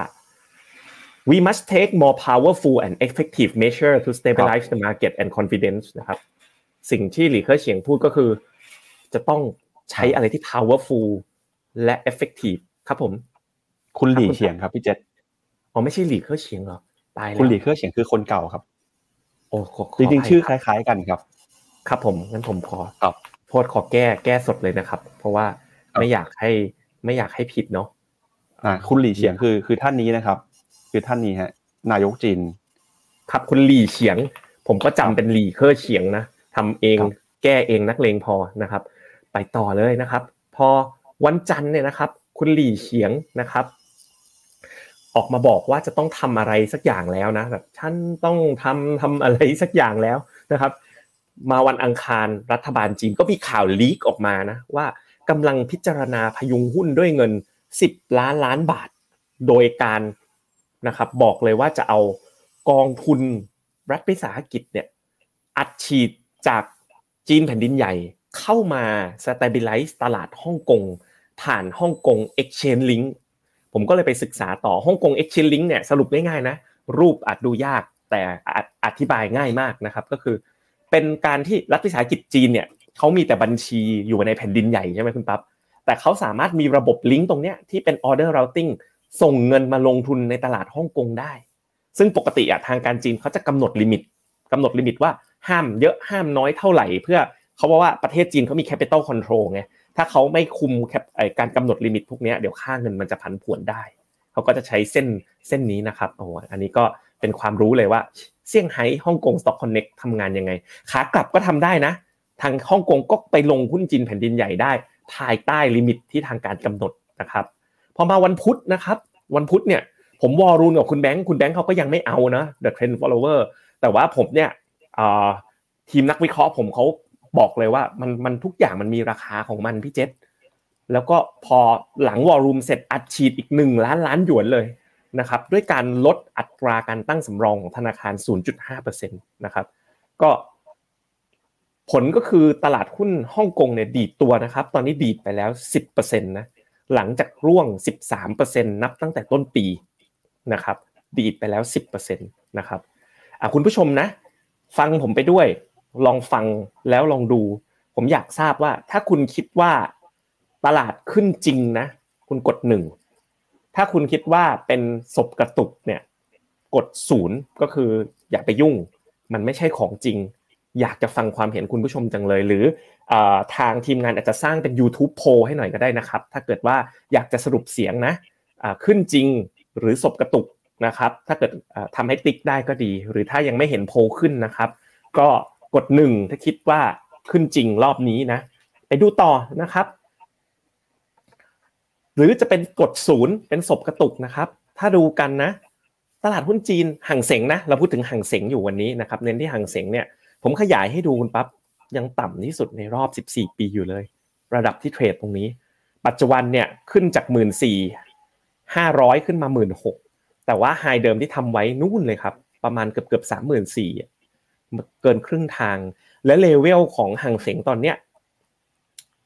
we must take more powerful and effective measure to stabilize the market and confidence นะครับ สิ่งที่หลี่เคอร์เฉียงพูดก็คือ จะต้องใช้อะไรที่ powerful และ effective ครับผม คุณหลี่เฉียงครับพี่เจษอ๋อไม่ใช่หลี่เคอร์เฉียงหรอตายแล้วคุณหลี่เคอร์เฉียงคือคนเก่าครับ โอ้จริงๆชื่อคล้าย ๆ กันครับ ครับผมงั้นผมขอขอโทษขอแก้แก้สดเลยนะครับ เพราะว่าไม่อยากให้ไม่อยากให้ผิดเนาะอ่าคุณหลี่เฉียงคือคือท่านนี้นะครับ คือท่านนี้ฮะ นายกจีน ครับคุณหลี่เฉียง ผมก็จำเป็นหลี่เคอร์เฉียงนะทำเองแก้เองนักเลงพอนะครับ ไปต่อเลยนะครับ พอวันจันทร์เนี่ยนะครับ คุณหลี่เฉียงนะครับออกมาบอกว่าจะต้องทำอะไรสักอย่างแล้วนะแบบท่านต้องทำทำอะไรสักอย่างแล้วนะครับ มาวันอังคารรัฐบาลจีนก็มีข่าวลีกออกมานะว่ากำลังพิจารณาพยุงหุ้นด้วยเงิน 10 ล้านล้านบาท โดยการ นะครับบอกเลยว่าจะเอากองทุนรัฐวิสาหกิจเนี่ยอัดฉีดจากจีนแผ่นดินใหญ่เข้ามา stabilize ตลาดฮ่องกงผ่านฮ่องกง Exchange Link ผมก็เลยไปศึกษาต่อฮ่องกง Exchange Link เนี่ยสรุปง่ายๆนะรูปอาจดูยากแต่อธิบายง่ายมากนะครับก็คือเป็นการที่รัฐวิสาหกิจจีนเนี่ยเขามีแต่บัญชีอยู่ในแผ่นดินใหญ่ใช่ไหมคุณปั๊บแต่เขาสามารถมีระบบลิงก์ตรงเนี้ยที่เป็น order routing ส่งเงินมาลงทุนในตลาดฮ่องกงได้ ซึ่งปกติอะทางการจีนเขาจะกำหนด limit กำหนด limit ว่าห้ามเยอะห้ามน้อยเท่าไหร่ เพื่อเขาบอกว่าประเทศจีนเขามี capital control ไงถ้าเขาไม่คุมการกำหนด limit พวกนี้เดี๋ยวค่าเงินมันจะผันผวนได้ เขาก็จะใช้เส้นเส้นนี้นะครับโอ้อันนี้ก็เป็นความรู้เลยว่าเซี่ยงไฮ้ฮ่องกง Stock Connect ทำงานยังไง ขากลับก็ทำได้นะ ทางฮ่องกงก็ไปลงหุ้นจีนแผ่นดินใหญ่ได้ ภายใต้ลิมิตที่ทางการกำหนดนะครับ พอมาวันพุธนะครับ วันพุธเนี่ย ผม war room กับคุณแบงค์คุณแบงค์เขาก็ยังไม่เอานะ The Trend Follower แต่ว่าผมเนี่ยทีมนักวิเคราะห์ผมเขาบอกเลยว่ามันมันทุกอย่างมันมีราคาของมันพี่เจษแล้วก็พอหลัง war room เสร็จอัดฉีดอีกหนึ่งล้านล้านหยวนเลยนะครับด้วยการลดอัตราการตั้งสำรองของธนาคาร 0.5%นะครับก็ผลก็คือตลาดหุ้นฮ่องกงเนี่ยดีดตัวนะครับ ตอนนี้ดีดไปแล้ว 10%นะ หลังจากร่วง 13%นับตั้งแต่ต้นปีนะครับดีดไปแล้ว 10%นะครับคุณผู้ชมนะ ฟังผมไปด้วย ลองฟังแล้วลองดู ผมอยากทราบว่า ถ้าคุณคิดว่าตลาดขึ้นจริงนะ คุณกดหนึ่งถ้าคุณคิดว่าเป็นศพกระตุกเนี่ยกดศูนย์ก็คืออย่าไปยุ่ง มันไม่ใช่ของจริง อยากจะฟังความเห็นคุณผู้ชมจังเลย หรือทางทีมงานอาจจะสร้างเป็น YouTube โพให้หน่อยก็ได้นะครับ ถ้าเกิดว่าอยากจะสรุปเสียงนะขึ้นจริงหรือศพกระตุกนะครับ ถ้าเกิดทำให้ติ๊กได้ก็ดี หรือถ้ายังไม่เห็นโพขึ้นนะครับ ก็กดหนึ่งถ้าคิดว่าขึ้นจริงรอบนี้นะ ไปดูต่อนะครับ หรือจะเป็นกดศูนย์เป็นศพกระตุกนะครับ ถ้าดูกันนะ ตลาดหุ้นจีนห่างเสงนะ เราพูดถึงห่างเสงอยู่วันนี้นะครับ เน้นที่ห่างเสงเนี่ย ผมขยายให้ดูคุณปั๊บยังต่ำที่สุดในรอบ 14 ปีอยู่เลย ระดับที่เทรดตรงนี้ ปัจจุบันเนี่ยขึ้นจาก1 4 0 0 500 ขึ้นมา 1 6 0 0แต่ว่าไฮเดิมที่ทำไว้นู่นเลยครับ ประมาณเกือบเกือบสามหมื่นสี่เกินครึ่งทาง และเลเวลของห่างเสียงตอนเนี้ย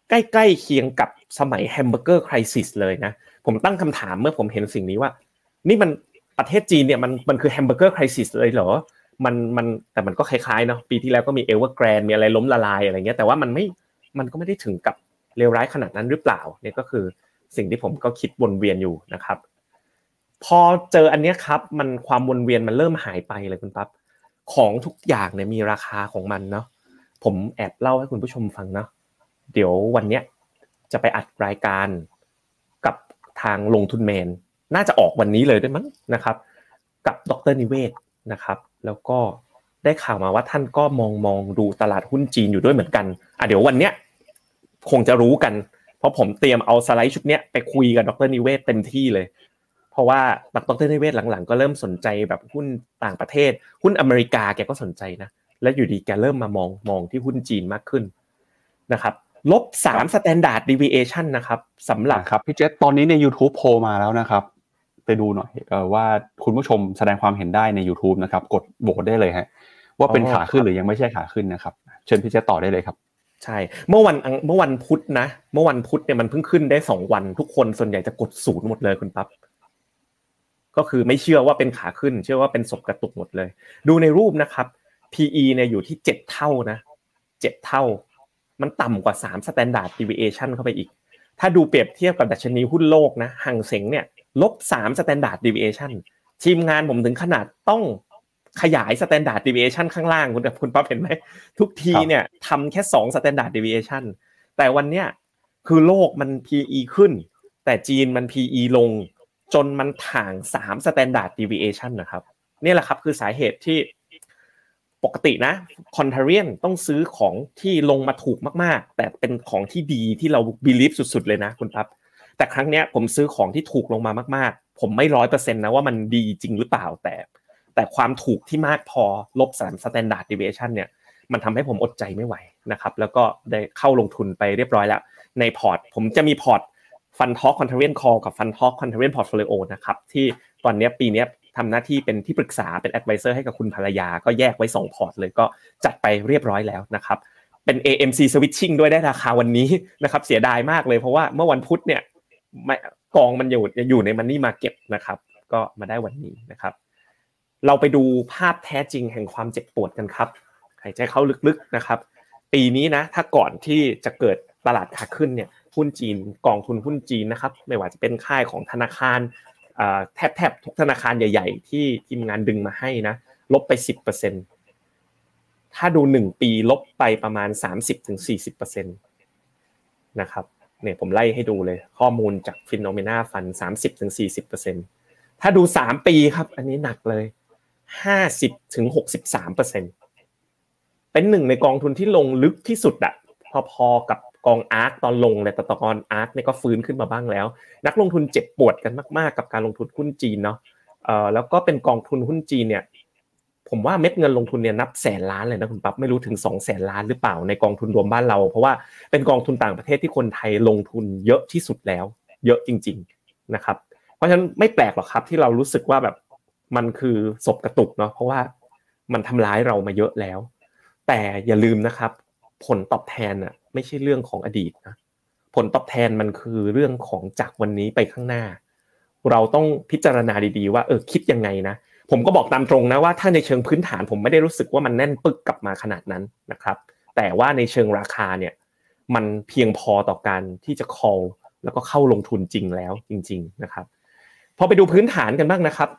ใกล้ๆเคียงกับสมัย Hamburger Crisis เลยนะ ผมตั้งคำถามเมื่อผมเห็นสิ่งนี้ว่า นี่มันประเทศจีนเนี่ยมันมันคือ Hamburger Crisis เลยเหรอ มันมันแต่มันก็คล้ายๆเนาะปีที่แล้วก็มีเอเวอร์แกรนมีอะไรล้มละลายอะไรเงี้ยแต่ว่ามันไม่มันก็ไม่ได้ถึงกับเลวร้ายขนาดนั้นหรือเปล่าเนี่ยก็คือสิ่งที่ผมก็คิดวนเวียนอยู่นะครับ พอเจออันนี้ครับมันความวนเวียนมันเริ่มหายไปเลยคุณปั๊บของทุกอย่างเนี่ยมีราคาของมันเนาะผมแอบเล่าให้คุณผู้ชมฟังเนาะเดี๋ยววันเนี้ยจะไปอัดรายการกับทางลงทุนแมน น่าจะออกวันนี้เลยได้มั้งนะครับ กับดรนิเวศ นะครับ แล้วก็ได้ข่าวมาว่าท่านก็มองมองดูตลาดหุ้นจีนอยู่ด้วยเหมือนกันอะเดี๋ยววันเนี้ยคงจะรู้กัน เพราะผมเตรียมเอาสไลด์ชุดเนี้ยไปคุยกับดรนิเวศเต็มที่เลย เพราะว่าดรนิเวศหลังๆ ก็เริ่มสนใจแบบหุ้นต่างประเทศ หุ้นอเมริกาแกก็สนใจนะ และอยู่ดีแกเริ่มมามองมองที่หุ้นจีนมากขึ้นนะครับลบสาม standard deviation นะครับสำหรับครับพี่เจษตอนนี้ใน YouTube โพมาแล้วนะครับ ไปดูหน่อยว่าคุณผู้ชมแสดงความเห็นได้ใน YouTube นะครับ กดโหวตได้เลยฮะว่าเป็นขาขึ้นหรือยังไม่ใช่ขาขึ้นนะครับ เชิญพี่เจต่อได้เลยครับใช่ เมื่อวันเมื่อวันพุธนะ เมื่อวันพุธเนี่ยมันเพิ่งขึ้นได้สองวัน ทุกคนส่วนใหญ่จะกดศูนย์หมดเลยคุณปั๊บก็คือไม่เชื่อว่าเป็นขาขึ้น เชื่อว่าเป็นศพกระตุกหมดเลย ดูในรูปนะครับ PE เนี่ยอยู่ที่เจ็ดเท่านะเจ็ดเท่า มันต่ำกว่า3 standard deviation เข้าไปอีก ถ้าดูเปรียบเทียบกับดัชนีหุ้นโลกนะห่างเสงเนี่ย ลบ3 standard deviation ทีมงานผมถึงขนาดต้องขยาย standard deviation ข้างล่างคุณคุณป๊อปเห็นไหมทุกทีเนี่ยทำแค่2 standard deviation แต่วันเนี้ยคือโลกมัน PE ขึ้น แต่จีนมัน PE ลง จนมันถ่าง3 standard deviation นะครับนี่แหละครับคือสาเหตุที่ปกตินะ contrarian ต้องซื้อของที่ลงมาถูกมากๆ แต่เป็นของที่ดีที่เรา believe สุดๆเลยนะคุณปั๊บ แต่ครั้งเนี้ยผมซื้อของที่ถูกลงมามากๆ ผมไม่ร้อยเปอร์เซ็นต์นะว่ามันดีจริงหรือเปล่าแต่ แต่ความถูกที่มากพอลบสาม standard deviation เนี่ยมันทำให้ผมอดใจไม่ไหวนะครับแล้วก็ได้เข้าลงทุนไปเรียบร้อยแล้ว ในพอร์ต ผมจะมีพอร์ต FundTalk Contrarian Call กับ FundTalk Contrarian Portfolio นะครับที่ตอนนี้ปีนี้ทำหน้าที่เป็นที่ปรึกษาเป็น advisor ให้กับคุณภรรยา ก็แยกไว้ 2 พอร์ตเลยก็จัดไปเรียบร้อยแล้วนะครับเป็น AMC switching ด้วยได้ราคาวันนี้นะครับเสียดายมากเลยเพราะว่าเมื่อวันพุธเนี่ย กองมันอยู่อยู่ใน money market นะครับ ก็มาได้วันนี้นะครับ เราไปดูภาพแท้จริงแห่งความเจ็บปวดกันครับหายใจเข้าลึกๆนะครับ ปีนี้นะถ้าก่อนที่จะเกิดตลาดขาขึ้นเนี่ยหุ้นจีนกองทุนหุ้นจีนนะครับ ไม่ว่าจะเป็นค่ายของธนาคารแทบแทบทุกธนาคารใหญ่ ๆ ที่ทีมงานดึงมาให้นะลบไปสิบเปอร์เซ็นถ้าดูหนึ่งปีลบไปประมาณสามสิบถึงสี่สิบเปอร์เซ็นตนะครับ เนี่ยผมไล่ให้ดูเลยข้อมูลจากฟินโนเมนาฟันสามสิบถึงสี่สิบเปอร์เซ็นถ้าดูสามปีครับ อันนี้หนักเลยห้าสิบถึงหกสิบสามเปอร์เซ็นเป็นหนึ่งในกองทุนที่ลงลึกที่สุดอะพอๆกับกอง ARK ตอนลงเลยแต่ตอน ARK เนี่ยก็ฟื้นขึ้นมาบ้างแล้ว นักลงทุนเจ็บปวดกันมาก ๆ กับการลงทุนหุ้นจีนเนาะเอ่อแล้วก็เป็นกองทุนหุ้นจีนเนี่ย ผมว่าเม็ดเงินลงทุนเนี่ยนับแสนล้านเลยนะคุณปั๊บไม่รู้ถึง2แสนล้านหรือเปล่าในกองทุนรวมบ้านเรา เพราะว่าเป็นกองทุนต่างประเทศที่คนไทยลงทุนเยอะที่สุดแล้ว เยอะจริง ๆนะครับ เพราะฉะนั้นไม่แปลกหรอกครับที่เรารู้สึกว่าแบบมันคือศพกระตุกเนาะเพราะว่ามันทำร้ายเรามาเยอะแล้ว แต่อย่าลืมนะครับ ผลตอบแทนอะไม่ใช่เรื่องของอดีตนะผลตอบแทนมันคือเรื่องของจากวันนี้ไปข้างหน้า เราต้องพิจารณาดีๆ ว่าเออคิดยังไงนะ ผมก็บอกตามตรงนะว่าถ้าในเชิงพื้นฐานผมไม่ได้รู้สึกว่ามันแน่นปึกกลับมาขนาดนั้นนะครับ แต่ว่าในเชิงราคาเนี่ยมันเพียงพอต่อการที่จะ call แล้วก็เข้าลงทุนจริงแล้วจริง ๆนะครับพอไปดูพื้นฐานกันบ้างนะครับ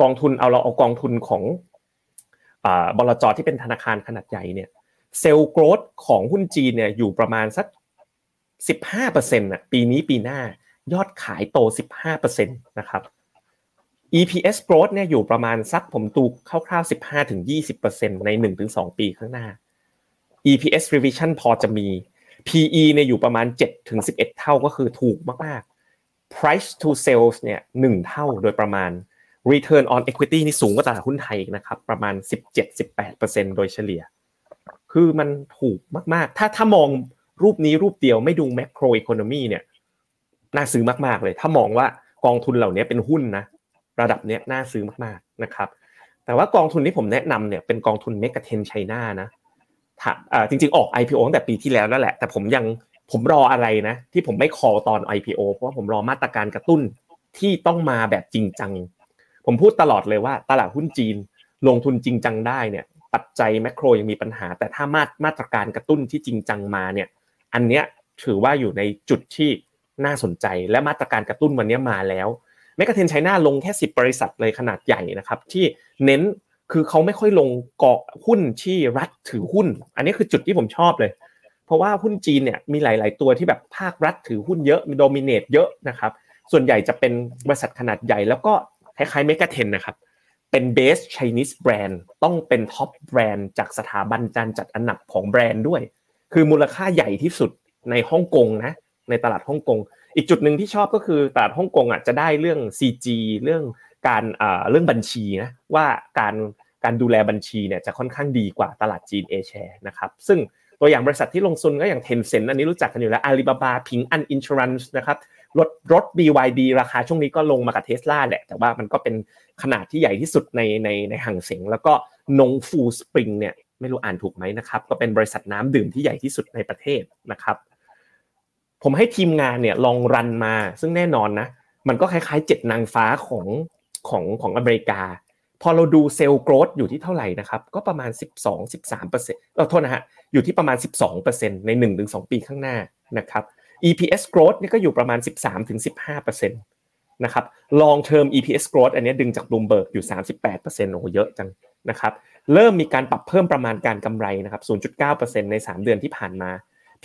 กองทุนเอาเราเอากองทุนของบลจที่เป็นธนาคารขนาดใหญ่เนี่ยเซลล์โกรดของหุ้นจีนเนี่ยอยู่ประมาณสัก 15%นะปีนี้ปีหน้ายอดขายโต 15%นะครับ EPS growth เนี่ยอยู่ประมาณสักผมตูคร่าวๆ 15-20%ใน 1-2 ปีข้างหน้า EPS revision พอจะมี PE เนี่ยอยู่ประมาณ 7-11 เท่าก็คือถูกมากๆ price to sales เนี่ย1เท่าโดยประมาณ return on equity นี่สูงกว่าตลาดหุ้นไทยนะครับ ประมาณ 17-18%โดยเฉลี่ย คือมันถูกมากๆ ถ้าถ้ามองรูปนี้รูปเดียวไม่ดู macro economy เนี่ยน่าซื้อมากๆเลย ถ้ามองว่ากองทุนเหล่านี้เป็นหุ้นนะ ระดับเนี้ยน่าซื้อมากๆนะครับ แต่ว่ากองทุนที่ผมแนะนำเนี่ยเป็นกองทุนเมกะเทนไชน่านะจริงๆออก IPO ตั้งแต่ปีที่แล้วนั่นแหละ แต่ผมยังผมรออะไรนะ ที่ผมไม่คอตอน IPO เพราะว่าผมรอมาตรการกระตุ้นที่ต้องมาแบบจริงจัง ผมพูดตลอดเลยว่าตลาดหุ้นจีนลงทุนจริงจังได้เนี่ย ปัจจัยแมกโรยังมีปัญหา แต่ถ้ามามาตรการกระตุ้นที่จริงจังมาเนี่ย อันเนี้ยถือว่าอยู่ในจุดที่น่าสนใจและมาตรการกระตุ้นวันนี้มาแล้ว Mega Ten China ลงแค่ 10 บริษัทเลยขนาดใหญ่นะครับ ที่เน้นคือเขาไม่ค่อยลงเกาะหุ้นที่รัฐถือหุ้น อันนี้คือจุดที่ผมชอบเลย เพราะว่าหุ้นจีนเนี่ยมีหลาย ๆ ตัวที่แบบภาครัฐถือหุ้นเยอะมี dominate เยอะนะครับ ส่วนใหญ่จะเป็นบริษัทขนาดใหญ่ แล้วก็คล้ายๆ Mega Ten นะครับเป็นเบส Chinese แบรนด์ต้องเป็น top brand จากสถาบันการจัดอันดับของแบรนด์ด้วย คือมูลค่าใหญ่ที่สุดในฮ่องกงนะในตลาดฮ่องกง อีกจุดหนึ่งที่ชอบก็คือตลาดฮ่องกงอะจะได้เรื่อง CG เรื่องการเรื่องบัญชีนะว่าการการดูแลบัญชีเนี่ยจะค่อนข้างดีกว่าตลาดจีนเอแชร์นะครับซึ่งตัวอย่างบริษัทที่ลงทุนก็อย่างเทนเซ็นอันนี้รู้จักกันอยู่แล้วอาลีบาบาพิงอันอินชูรันส์นะครับรถรถ BYD ราคาช่วงนี้ก็ลงมากับเทสลาแหละ แต่ว่ามันก็เป็นขนาดที่ใหญ่ที่สุดในในในห่างเสียงแล้วก็นงฟูสปริงเนี่ยไม่รู้อ่านถูกไหมนะครับก็เป็นบริษัทน้ำดื่มที่ใหญ่ที่สุดในประเทศนะครับ ผมให้ทีมงานเนี่ยลองรันมา ซึ่งแน่นอนนะ มันก็คล้ายๆเจ็ดนางฟ้าของของของอเมริกา พอเราดูเซลล์โกรดอยู่ที่เท่าไหร่นะครับ ก็ประมาณ 12-13%เออโทษนะฮะ อยู่ที่ประมาณ 12%ใน 1-2 ปีข้างหน้านะครับ EPS growth นี่ก็อยู่ประมาณ 13-15%นะครับ long term EPS growth อันนี้ดึงจาก Bloomberg อยู่ 38%โอ้โหเยอะจังนะครับ เริ่มมีการปรับเพิ่มประมาณการกำไรนะครับ 0.9%ใน 3 เดือนที่ผ่านมา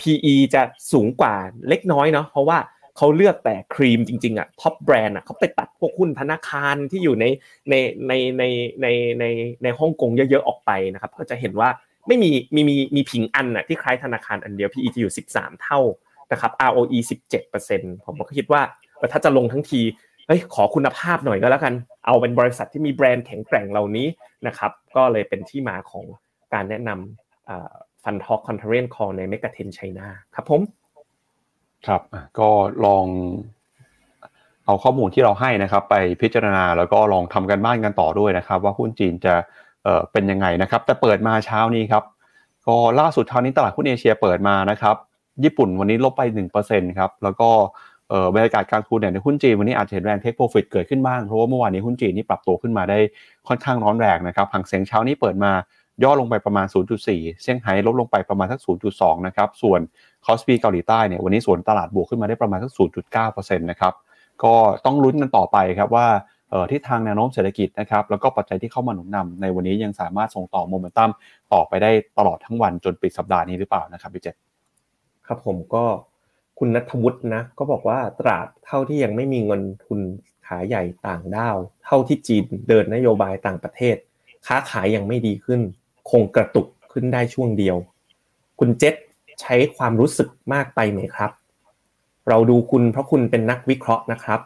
PE จะสูงกว่าเล็กน้อยเนาะเพราะว่าเขาเลือกแต่ครีมจริงๆอะท็อปแบรนด์อะเขาไปตัดพวกหุ้นธนาคารที่อยู่ในในในในในในในฮ่องกงเยอะๆออกไปนะครับก็จะเห็นว่าไม่มีมีมีมีผิงอันอะที่คล้ายธนาคารอันเดียว PE จะอยู่ 13 เท่านะครับ ROE 17%ผมก็คิดว่าถ้าจะลงทั้งทีเฮ้ยขอคุณภาพหน่อยก็แล้วกัน เอาเป็นบริษัทที่มีแบรนด์แข็งแกร่งเหล่านี้นะครับ ก็เลยเป็นที่มาของการแนะนำ FundTalk Contrarian Call ใน Mega Ten China ครับผม ครับก็ลองเอาข้อมูลที่เราให้นะครับ ไปพิจารณาแล้วก็ลองทำการบ้านกันต่อด้วยนะครับ ว่าหุ้นจีนจะเป็นยังไงนะครับ แต่เปิดมาเช้านี้ครับ ก็ล่าสุดเช้านี้ตลาดหุ้นเอเชียเปิดมานะครับ ญี่ปุ่นวันนี้ลบไป 1%ครับแล้วก็บรรยากาศการลงทุนเนี่ยในหุ้นจีนวันนี้อาจจะเห็นแรง take profit เกิดขึ้นบ้างเพราะว่าเมื่อวานนี้หุ้นจีนนี่ปรับตัวขึ้นมาได้ค่อนข้างร้อนแรงนะครับฮั่งเส็งเช้านี้เปิดมา ย่อลงไปประมาณ 0.4 เซี่ยงไฮ้ลดลงไปประมาณสัก 0.2 นะครับ ส่วน KOSPI เกาหลีใต้เนี่ยวันนี้สวนตลาดบวกขึ้นมาได้ประมาณสัก 0.9%นะครับ ก็ต้องลุ้นกันต่อไปครับว่าที่ทางแนวโน้มเศรษฐกิจนะครับ แล้วก็ปัจจัยที่เข้ามาหนุนนำในวันนี้ยังสามารถส่งต่อโมเมนตัมต่อไปได้ตลอดทั้งวันจนปิดสัปดาห์นี้หรือเปล่านะครับพี่เจษครับผมก็คุณนัทวุฒินะก็บอกว่าตราบเท่าที่ยังไม่มีเงินทุนขาใหญ่ต่างด้าว เท่าที่จีนเดินนโยบายต่างประเทศ ค้าขายยังไม่ดีขึ้น คงกระตุกขึ้นได้ช่วงเดียว คุณเจษใช้ความรู้สึกมากไปไหมครับ เราดูคุณเพราะคุณเป็นนักวิเคราะห์นะครับ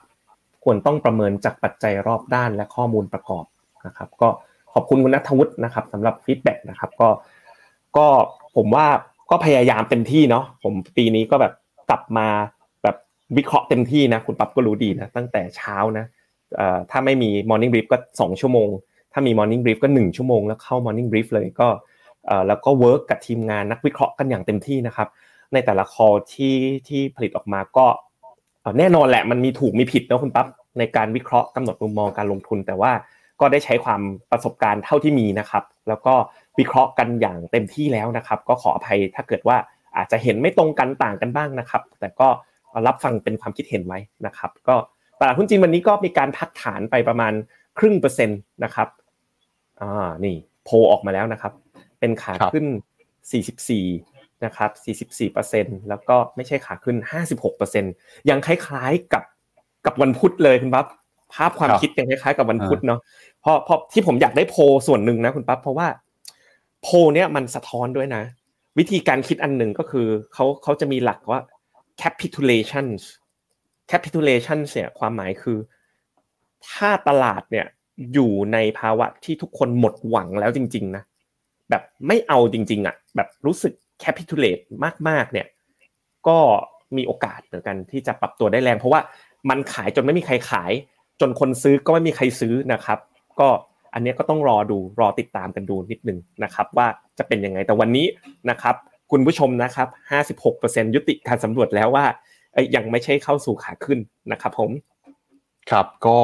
ควรต้องประเมินจากปัจจัยรอบด้านและข้อมูลประกอบนะครับ ก็ขอบคุณคุณนัทวุฒินะครับสำหรับ feedback นะครับก็ก็ผมว่าก็พยายามเต็มที่เนาะผมปีนี้ก็แบบกลับมาแบบวิเคราะห์เต็มที่นะ คุณปั๊บก็รู้ดีนะ ตั้งแต่เช้านะถ้าไม่มี Morning Brief ก็ 2 ชั่วโมง ถ้ามี Morning Brief ก็ 1 ชั่วโมงแล้วเข้า Morning Brief เลยก็แล้วก็ work กับทีมงานนักวิเคราะห์กันอย่างเต็มที่นะครับ ในแต่ละ call ที่ที่ผลิตออกมาก็แน่นอนแหละมันมีถูกมีผิดนะคุณปั๊บในการวิเคราะห์กำหนดมุมมองการลงทุน แต่ว่าก็ได้ใช้ความประสบการณ์เท่าที่มีนะครับ แล้วก็วิเคราะห์กันอย่างเต็มที่แล้วนะครับ ก็ขออภัยถ้าเกิดว่าอาจจะเห็นไม่ตรงกันต่างกันบ้างนะครับ แต่ก็รับฟังเป็นความคิดเห็นไว้นะครับ ก็ตลาดหุ้นจีนวันนี้ก็มีการพักฐานไปประมาณครึ่งเปอร์เซ็นต์นะครับ อ่านี่โพออกมาแล้วนะครับ เป็นขาขึ้น 44 นะครับ 44%แล้วก็ไม่ใช่ขาขึ้น 56%ยังคล้ายๆกับกับวันพุธเลยคุณปั๊บภาพความคิดยังคล้ายๆกับวันพุธเนาะเพราะเพราะที่ผมอยากได้โพส่วนหนึ่งนะคุณปั๊บเพราะว่าโพเนี้ยมันสะท้อนด้วยนะ วิธีการคิดอันหนึ่งก็คือเขาเขาจะมีหลักว่า capitulation capitulation เนี่ยความหมายคือ ถ้าตลาดเนี่ย อยู่ในภาวะที่ทุกคนหมดหวังแล้วจริง ๆ นะ แบบไม่เอาจริง ๆ อะ แบบรู้สึก capitulate มากๆ เนี่ย ก็มีโอกาสเหมือนกันที่จะปรับตัวได้แรง เพราะว่ามันขายจนไม่มีใครขาย จนคนซื้อก็ไม่มีใครซื้อนะครับ ก็อันนี้ก็ต้องรอดูรอติดตามกันดูนิดนึงนะครับ ว่าจะเป็นยังไงแต่วันนี้นะครับ คุณผู้ชมนะครับ 56%ยุติการสำรวจแล้วว่ายังไม่ใช่เข้าสู่ขาขึ้นนะครับ ผม ครับก็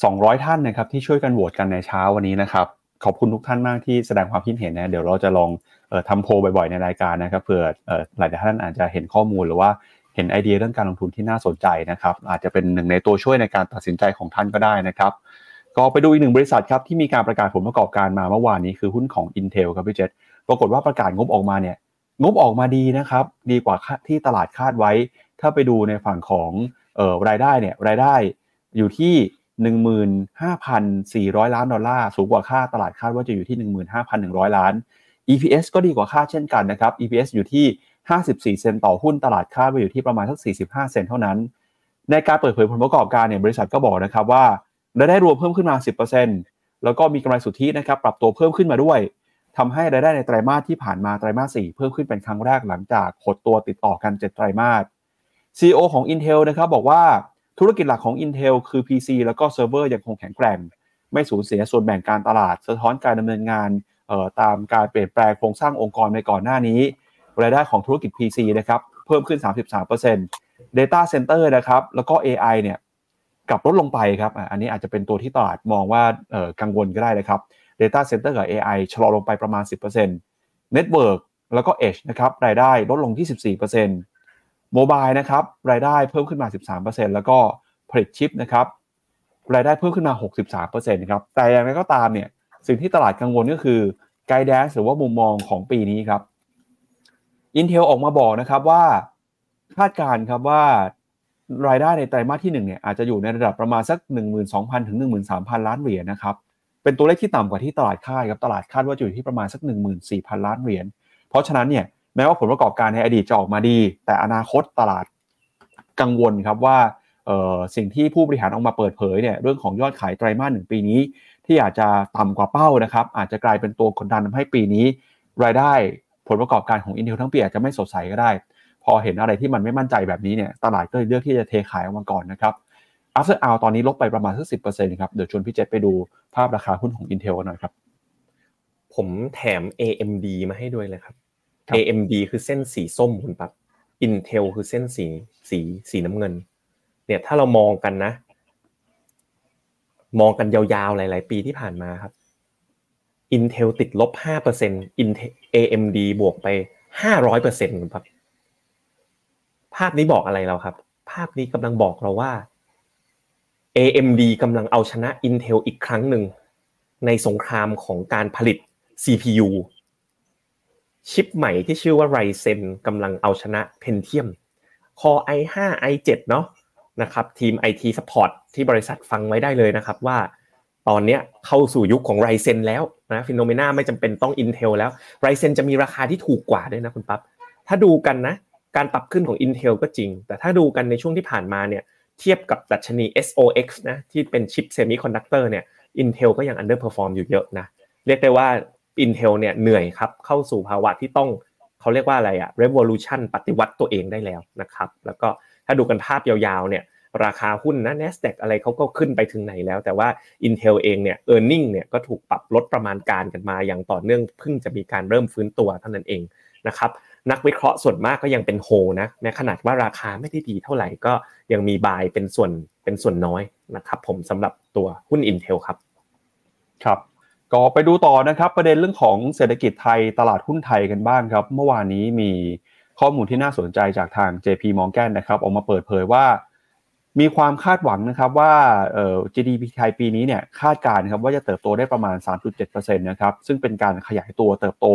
200 ท่านนะครับที่ช่วยกันโหวตกันในเช้าวันนี้นะครับขอบคุณทุกท่านมากที่แสดงความคิดเห็นนะเดี๋ยวเราจะลองออทำโพลบ่อยๆในรายการนะครับเผื่อหลายท่านอาจจะเห็นข้อมูลหรือว่าเห็นไอเดียเรื่องการลงทุนที่น่าสนใจนะครับ อาจจะเป็นหนึ่งในตัวช่วยในการตัดสินใจของท่านก็ได้นะครับ ก็ไปดูอีกหนึ่งบริษัทครับที่มีการประกาศผลประกอบการมาเมื่อวานนี้คือหุ้นของ Intel ครับพี่เจษปรากฏว่าประกาศงบออกมาเนี่ยงบออกมาดีนะครับดีกว่าที่ตลาดคาดไว้ ถ้าไปดูในฝั่งของออรายได้เนี่ยรายได้อยู่ที่ 15,400 ล้านดอลลาร์ สูงกว่าคาดตลาดคาดว่าจะอยู่ที่ 15,100 ล้าน EPS ก็ดีกว่าคาดเช่นกันนะครับ EPS อยู่ที่ 54 เซนต์ต่อหุ้นตลาดคาดว่าอยู่ที่ประมาณสัก 45 เซนต์เท่านั้น ในการเปิดเผยผลประกอบการเนี่ยบริษัทก็บอกนะครับว่ารายได้รวมเพิ่มขึ้นมา 10%แล้วก็มีกำไรสุทธินะครับปรับตัวเพิ่มขึ้นมาด้วยทำให้รายได้ในไตรมาสที่ผ่านมาไตรมาส 4 เพิ่มขึ้นเป็นครั้งแรกหลังจากหดตัวติดต่อกัน 7 ไตรมาส CEO ของ Intel นะครับบอกว่า ธุรกิจหลักของ Intel คือ PC แล้วก็เซิร์ฟเวอร์ยังคงแข็งแกร่ง ไม่สูญเสียส่วนแบ่งการตลาด สะท้อนการดำเนินงานตามการเปลี่ยนแปลงโครงสร้างองค์กรในก่อนหน้านี้ รายได้ของธุรกิจ PC นะครับเพิ่มขึ้น 33% Data Center นะครับแล้วก็ AI เนี่ยกลับลดลงไปครับอันนี้อาจจะเป็นตัวที่ตลาดมองว่ากังวลก็ได้นะครับ Data Center กับ AI ชะลอลงไปประมาณ 10% Network แล้วก็ Edge นะครับรายได้ลดลงที่14% โมบายนะครับรายได้เพิ่มขึ้นมา 13%แล้วก็ผลิตชิปนะครับรายได้เพิ่มขึ้นมา 63%ครับแต่อย่างไรก็ตามเนี่ยสิ่งที่ตลาดกังวลก็คือไกด์แดนหรือว่ามุมมองของปีนี้ครับ Intel ออกมาบอกนะครับว่าคาดการณ์ครับว่ารายได้ในไตรมาสที่1เนี่ยอาจจะอยู่ในระดับประมาณสัก 12,000 ถึง 13,000 ล้านเหรียญนะครับเป็นตัวเลขที่ต่ำกว่าที่ตลาดคาดครับตลาดคาดว่าจะอยู่ที่ประมาณสัก 14,000 ล้านเหรียญเพราะฉะนั้นเนี่ย แม้ว่าผลประกอบการในอดีตจะออกมาดี แต่อนาคตตลาดกังวลครับว่าสิ่งที่ผู้บริหารออกมาเปิดเผยเนี่ยเรื่องของยอดขายไตรมาสหนึ่งปีนี้ ที่อาจจะต่ำกว่าเป้านะครับ อาจจะกลายเป็นตัวกดดันทำให้ปีนี้ รายได้ผลประกอบการของ Intel ทั้งปีอาจจะไม่สดใสก็ได้ พอเห็นอะไรที่มันไม่มั่นใจแบบนี้เนี่ยตลาดก็เลยเลือกที่จะเทขายออกมาก่อนนะครับ after hour ตอนนี้ลบไปประมาณสักสิครับเดี๋ยวชวนพี่เจษไปดูภาพราคาหุ้นของ Intel กันหน่อยครับ ผมแถม AMD มาให้ด้วยเลยครับ AMD คือเส้นสีส้มคุณปั๊บ Intel คือเส้นสีสีสีน้ำเงิน เนี่ยถ้าเรามองกันนะ มองกันยาวๆหลาย ๆ ปีที่ผ่านมาครับ Intel ติดลบ5% Intel AMD บวกไป 500%คุณปั๊บภาพนี้บอกอะไรเราครับ ภาพนี้กำลังบอกเราว่า AMD กำลังเอาชนะ Intel อีกครั้งหนึ่งในสงครามของการผลิต CPU ชิปใหม่ที่ชื่อว่า Ryzen กำลังเอาชนะ Pentium Core i5 i7 เนาะนะครับทีม IT Support ที่บริษัทฟังไว้ได้เลยนะครับว่า ตอนนี้เข้าสู่ยุคของ Ryzen แล้วนะฟิโนเมนาไม่จำเป็นต้อง Intel แล้ว Ryzen จะมีราคาที่ถูกกว่าด้วยนะคุณปั๊บถ้าดูกันนะการปรับขึ้นของ Intel ก็จริง แต่ถ้าดูกันในช่วงที่ผ่านมาเนี่ยเทียบกับดัชนี SOX นะที่เป็นชิปเซมิคอนดักเตอร์เนี่ย Intel ก็ยัง underperform อยู่เยอะนะเรียกได้ว่า Intel เนี่ยเหนื่อยครับเข้าสู่ภาวะที่ต้องเขาเรียกว่าอะไรอะ revolution ปฏิวัติตัวเองได้แล้วนะครับ แล้วก็ถ้าดูกันภาพยาวๆเนี่ยราคาหุ้นนะ NASDAQ อะไรเขาก็ขึ้นไปถึงไหนแล้ว แต่ว่า Intel เองเนี่ย e a r n i n g เนี่ยก็ถูกปรับลดประมาณการกันมาอย่างต่อเนื่องเพิ่งจะมีการเริ่มฟื้นตัวเท่านั้นเองนะครับนักวิเคราะห์ส่วนมากก็ยังเป็นโฮนะแม้ขนาดว่าราคาไม่ได้ดีเท่าไหร่ก็ยังมีบายเป็นส่วนเป็นส่วนน้อยนะครับผมสำหรับตัวหุ้น Intel ครับ ครับ ก็ไปดูต่อนะครับประเด็นเรื่องของเศรษฐกิจไทยตลาดหุ้นไทยกันบ้างครับ เมื่อวานนี้มีข้อมูลที่น่าสนใจจากทาง JP Morgan นะครับออกมาเปิดเผยว่า มีความคาดหวังนะครับว่าเอ่อ GDP ไทยปีนี้เนี่ยคาดการณ์ครับว่าจะเติบโตได้ประมาณ 3.7%นะครับซึ่งเป็นการขยายตัวเติบโต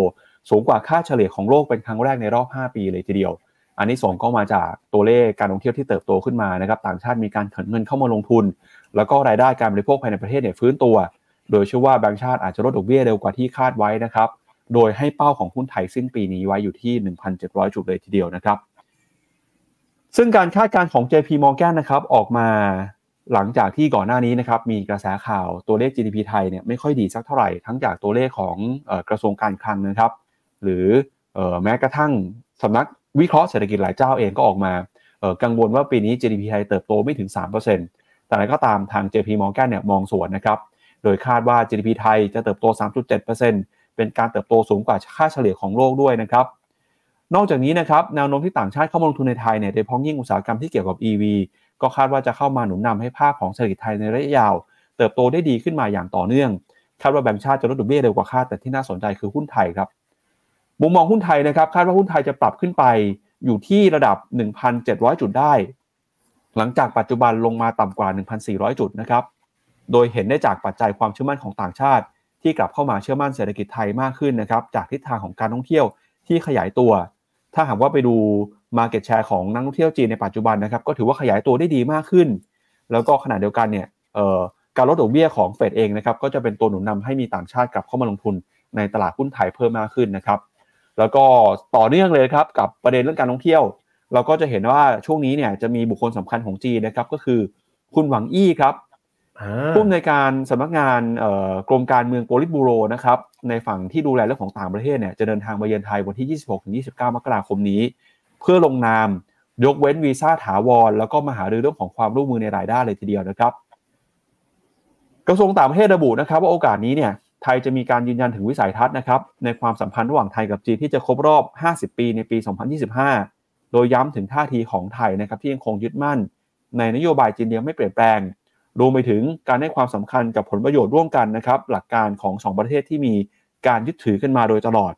สูงกว่าค่าเฉลี่ยของโลกเป็นครั้งแรกในรอบ 5 ปีเลยทีเดียว อันนี้ส่งก็มาจากตัวเลขการท่องเที่ยวที่เติบโตขึ้นมานะครับต่างชาติมีการเขนเงินเข้ามาลงทุน แล้วก็รายได้การบริโภคภายในประเทศเนี่ยฟื้นตัว โดยเชื่อว่าแบงก์ชาติอาจจะลดดอกเบี้ยเร็วกว่าที่คาดไว้นะครับ โดยให้เป้าของหุ้นไทยสิ้นปีนี้ไว้อยู่ที่ 1,700 จุดเลยทีเดียวนะครับ ซึ่งการคาดการณ์ของ JP Morgan นะครับออกมาหลังจากที่ก่อนหน้านี้นะครับมีกระแสข่าวตัวเลข GDP ไทยเนี่ยไม่ค่อยดีสักเท่าไหร่ทั้งจากตัวเลขของออกระทรวงการคลังนะครับ หรืออแม้กระทั่งสำนักวิเคราะห์เศรษฐกิจหลายเจ้าเองก็ออกมากังวลว่าปีนี้ GDP ไทยเติบโตไม่ถึง 3%แต่อะไรก็ตามทาง JP Morgan เนี่ยมองสวนนะครับ ดยคาดว่า GDP ไทยจะเติบโต 3.7%เป็นการเติบโตสูงกว่าค่าเฉลี่ยของโลกด้วยนะครับ นอกจากนี้นะครับแนวโน้มที่ต่างชาติเข้ามาลงทุนในไทยเนี่ยโดยเฉพาะยิ่งอุตสาหกรรมที่เกี่ยวกับ EV ก็คาดว่าจะเข้ามาหนุนนำให้ภาพของเศรษฐกิจไทยในระยะยาว เติบโตได้ดีขึ้นมาอย่างต่อเนื่องคาดว่าแบงก์ชาติจะลดดอกเบี้ยเร็วกว่าคาดแต่ที่น่าสนใจคือหุ้นไทยครับมุมมองหุ้นไทยนะครับคาดว่าหุ้นไทยจะปรับขึ้นไปอยู่ที่ระดับ 1,700 จุดได้ หลังจากปัจจุบันลงมาต่ำกว่า 1,400 จุดนะครับ โดยเห็นได้จากปัจจัยความเชื่อมั่นของต่างชาติ ที่กลับเข้ามาเชื่อมั่นเศรษฐกิจไทยมากขึ้นนะครับจากทิศทางของการท่องเที่ยวที่ขยายตัว ถ้าหากว่าไปดู Market Share ของนักท่องเที่ยวจีนในปัจจุบันนะครับก็ถือว่าขยายตัวได้ดีมากขึ้น แล้วก็ขณะเดียวกันเนี่ยการลดดอกเบี้ยของเฟดเองนะครับก็จะเป็นตัวหนุนนำให้มีต่างชาติกลับเข้ามาลงทุนในตลาดหุ้นไทยเพิ่มมากขึ้นนะครับ แล้วก็ต่อเนื่องเลยครับกับประเด็นเรื่องการท่องเที่ยว เราก็จะเห็นว่าช่วงนี้เนี่ยจะมีบุคคลสำคัญของจีนนะครับก็คือคุณหวังอี้ครับ ผู้อำนวยการสำนักงานกรมการเมืองโปลิตบูโรนะครับในฝั่งที่ดูแลเรื่องของต่างประเทศเนี่ยจะเดินทางมาเยือนไทยวันที่ 26-29 มกราคมนี้ เพื่อลงนามยกเว้นวีซ่าถาวร แล้วก็มาหารือเรื่องของความร่วมมือในหลายด้านเลยทีเดียวนะครับ กระทรวงต่างประเทศระบุนะครับว่าโอกาสนี้เนี่ยไทยจะมีการยืนยันถึงวิสัยทัศน์นะครับในความสัมพันธ์ระหว่างไทยกับจีนที่จะครบรอบ 50 ปีในปี 2025 โดยย้ำถึงท่าทีของไทยนะครับที่ยังคงยึดมั่น ในนโยบายจีนเดียวไม่เปลี่ยนแปลง รวมไปถึงการให้ความสำคัญกับผลประโยชน์ร่วมกันนะครับ หลักการของสองประเทศที่มีการยึดถือกันมาโดยตลอด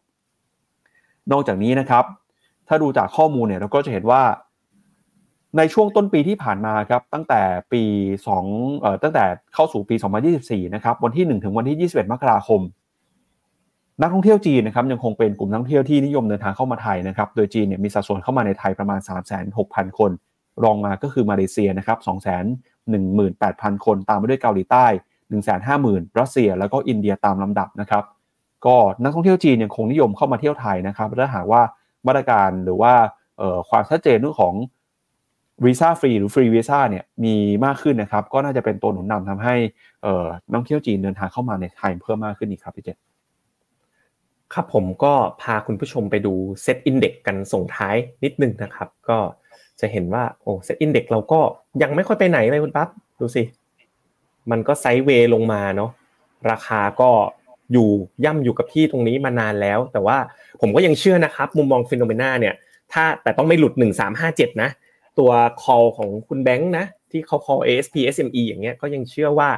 นอกจากนี้นะครับ ถ้าดูจากข้อมูลเนี่ยเราก็จะเห็นว่า ในช่วงต้นปีที่ผ่านมาครับตั้งแต่ปี2เอ่อตั้งแต่เข้าสู่ปี 2024 นะครับวันที่ 1 ถึงวันที่ 21 มกราคม นักท่องเที่ยวจีนนะครับยังคงเป็นกลุ่มนักท่องเที่ยวที่นิยมเดินทางเข้ามาไทยนะครับโดยจีนเนี่ยมีสัดส่วนเข้ามาในไทยประมาณ 3 6 0 0 0 คน รองมาก็คือมาเลเซียนะครับ 18,000 คน ตามมาด้วยเกาหลีใต้ 150,000 รัสเซีย แล้วก็อินเดียตามลำดับนะครับ ก็นักท่องเที่ยวจีนยังคงนิยมเข้ามาเที่ยวไทยนะครับและหากว่ามาตรการหรือว่าความชัดเจนเรื่องของวีซ่าฟรีหรือฟรีวีซ่าเนี่ยมีมากขึ้นนะครับ ก็น่าจะเป็นตัวหนุนนำทำให้นักท่องเที่ยวจีนเดินทางเข้ามาในไทยเพิ่มมากขึ้นอีกครับพี่เจษครับผมก็พาคุณผู้ชมไปดู SET Index กันส่งท้ายนิดนึงนะครับ ก็ จะเห็นว่าโอ้ SET Index เราก็ยังไม่ค่อยไปไหนเลยคุณปั๊บดูสิ มันก็ sideway ลงมาเนาะราคาก็อยู่ย่ำอยู่กับที่ตรงนี้มานานแล้ว แต่ว่าผมก็ยังเชื่อนะครับ มุมมอง Finnomena เนี่ย ถ้าแต่ต้องไม่หลุด 1357 นะ ตัว call ของคุณแบงค์นะ ที่เขา call ASP SME อย่างเงี้ยก็ยังเชื่อว่า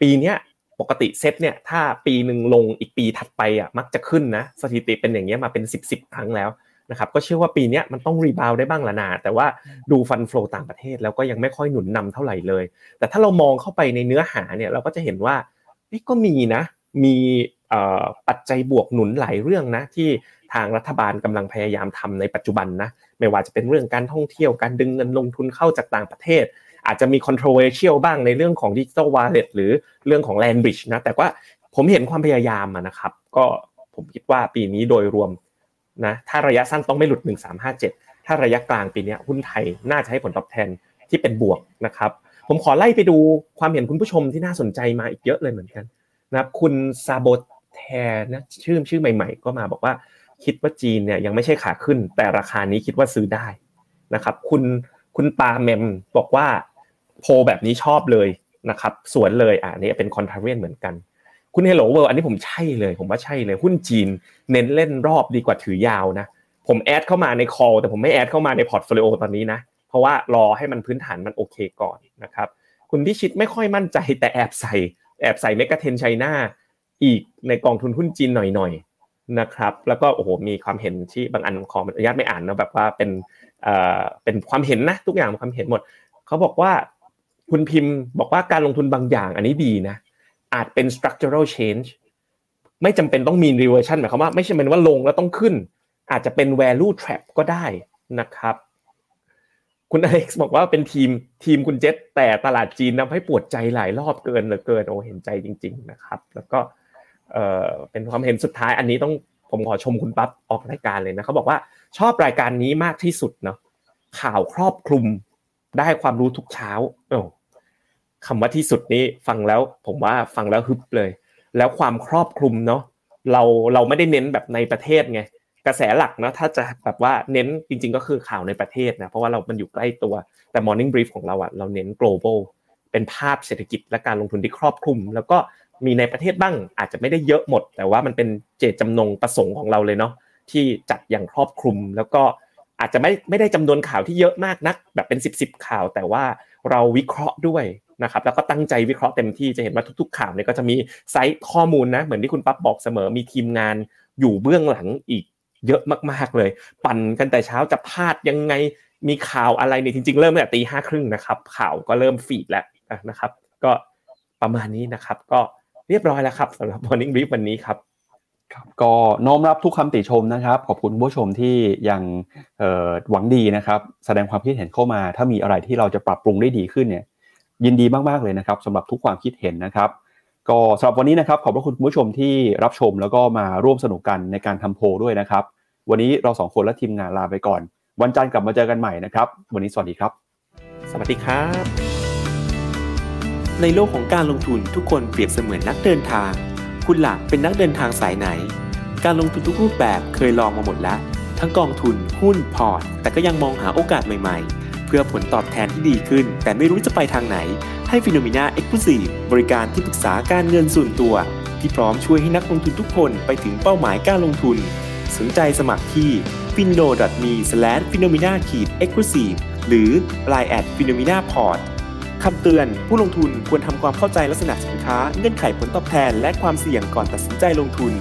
ปีเนี้ยปกติเซ็ตเนี่ยถ้าปีหนึ่งลงอีกปีถัดไปอะมักจะขึ้นนะ สถิติเป็นอย่างเงี้ยมาเป็น 10 10ครั้งแล้ว นะครับก็เชื่อว่าปีเนี้ยมันต้องรีบาวได้บ้างละนาแต่ว่าดูฟันฟลอต่างประเทศแล้วก็ยังไม่ค่อยหนุนนำเท่าไหร่เลย แต่ถ้าเรามองเข้าไปในเนื้อหาเนี่ยเราก็จะเห็นว่าก็มีนะมีปัจจัยบวกหนุนหลายเรื่องนะที่ทางรัฐบาลกำลังพยายามทำในปัจจุบันนะไม่ว่าจะเป็นเรื่องการท่องเที่ยวการดึงเงินลงทุนเข้าจากต่างประเทศ อาจจะมี controversial บ้างในเรื่องของ digital wallet หรือเรื่องของ land bridge นะแต่ว่าผมเห็นความพยายามนะครับ ก็ผมคิดว่าปีนี้โดยรวม นะถ้าระยะสั้นต้องไม่หลุด 1357 ถ้าระยะกลางปีนี้หุ้นไทยน่าจะให้ผลตอบแทนที่เป็นบวกนะครับ ผมขอไล่ไปดูความเห็นคุณผู้ชมที่น่าสนใจมาอีกเยอะเลยเหมือนกันนะครับคุณซาโบแทนะชื่อชื่อใหม่ ๆ ก็มาบอกว่าคิดว่าจีนเนี่ยยังไม่ใช่ขาขึ้น แต่ราคานี้คิดว่าซื้อได้นะครับ คุณคุณปาเมมบอกว่าโพแบบนี้ชอบเลยนะครับ สวนเลยอ่านี่เป็น contrarian เหมือนกัน คุณ Hello World อันนี้ผมใช่เลย ผมว่าใช่เลยหุ้นจีน เน้นเล่นรอบดีกว่าถือยาวนะผม add เข้ามาใน call แต่ผมไม่ add เข้ามาใน portfolio ตอนนี้นะเพราะว่ารอให้มันพื้นฐานมันโอเคก่อนนะครับคุณพิชิตไม่ค่อยมั่นใจแต่แอบใส่แอบใส่เมกะเทนไชน่าอีกในกองทุนหุ้นจีนหน่อยๆนะครับ แล้วก็โอ้โหมีความเห็นที่บางอันขออนุญาตไม่อ่านนะแบบว่าเป็นเอ่อเป็นความเห็นนะทุกอย่างความเห็นหมด เขาบอกว่าคุณพิมพ์บอกว่าการลงทุนบางอย่างอันนี้ดีนะ อาจเป็น structural change ไม่จำเป็นต้องมี reversion หมายความว่าไม่ใช่เป็นว่าลงแล้วต้องขึ้น อาจจะเป็น value trap ก็ได้นะครับ คุณอเล็กซ์บอกว่าเป็นทีมทีมคุณเจษแต่ตลาดจีนทำให้ปวดใจหลายรอบเกินเหลือเกินโอ้เห็นใจจริง ๆ นะครับ แล้วก็เออเป็นความเห็นสุดท้ายอันนี้ต้องผมขอชมคุณปั๊บออกรายการเลยนะเขาบอกว่าชอบรายการนี้มากที่สุดเนาะข่าวครอบคลุมได้ความรู้ทุกเช้าโอ้ คำว่าที่สุดนี้ฟังแล้วผมว่าฟังแล้วฮึบเลย แล้วความครอบคลุมเนาะเราเราไม่ได้เน้นแบบในประเทศไงกระแสหลักนะถ้าจะแบบว่าเน้นจริง ๆ ก็คือข่าวในประเทศนะเพราะว่าเรา มันอยู่ใกล้ตัวแต่ Morning Brief ของเราอะเราเน้น global เป็นภาพเศรษฐกิจและการลงทุนที่ครอบคลุม แล้วก็มีในประเทศบ้างอาจจะไม่ได้เยอะหมด แต่ว่ามันเป็นเจตจำนงประสงค์ของเราเลยเนาะที่จัดอย่างครอบคลุม แล้วก็อาจจะไม่ไม่ได้จำนวนข่าวที่เยอะมากนัก แบบเป็น 10บสข่าว แต่ว่าเราวิเคราะห์ด้วย นะครับแล้วก็ตั้งใจวิเคราะห์เต็มที่จะเห็นว่าทุก ๆ ข่าวเนี่ยก็จะมีไซต์ข้อมูลนะเหมือนที่คุณปั๊บบอกเสมอมีทีมงานอยู่เบื้องหลังอีกเยอะมากๆเลย ปั่นกันแต่เช้าจะพลาดยังไงมีข่าวอะไรเนี่ยจริง ๆ เริ่มตั้งแต่ตีห้าครึ่งนะครับข่าวก็เริ่มฟีดแล้วนะครับ ก็ประมาณนี้นะครับ ก็เรียบร้อยแล้วครับสำหรับ Morning Brief วันนี้ครับครับก็น้อมรับทุกคำติชมนะครับ ขอบคุณผู้ชมที่ยังหวังดีนะครับ แสดงความคิดเห็นเข้ามา ถ้ามีอะไรที่เราจะปรับปรุงได้ดีขึ้นเนี่ย ยินดีมากๆเลยนะครับสำหรับทุกความคิดเห็นนะครับก็สำหรับวันนี้นะครับขอบพระคุณผู้ชมที่รับชมแล้วก็มาร่วมสนุกกันในการทำโพลด้วยนะครับ วันนี้เราสองคนและทีมงานลาไปก่อน วันจันทร์กลับมาเจอกันใหม่นะครับ วันนี้สวัสดีครับ สวัสดีครับ ในโลกของการลงทุนทุกคนเปรียบเสมือนนักเดินทาง คุณหลักเป็นนักเดินทางสายไหน การลงทุนทุกรูปแบบเคยลองมาหมดแล้ว ทั้งกองทุนหุ้นพอร์ต แต่ก็ยังมองหาโอกาสใหม่ ๆ เพื่อผลตอบแทนที่ดีขึ้น แต่ไม่รู้จะไปทางไหน ให้ฟิโนมิน่าเอ็กซ์คลูซีฟบริการที่ปรึกษาการเงินส่วนตัว ที่พร้อมช่วยให้นักลงทุนทุกคนไปถึงเป้าหมายการลงทุน สนใจสมัครที่ f i n o m e f i n o m i n a e x c l u s i v e หรือ line at f i n o m i n a p o r t คำเตือนผู้ลงทุนควรทำความเข้าใจลักษณะสินค้าเงื่อนไขผลตอบแทน และความเสี่ยงก่อนตัดสินใจลงทุน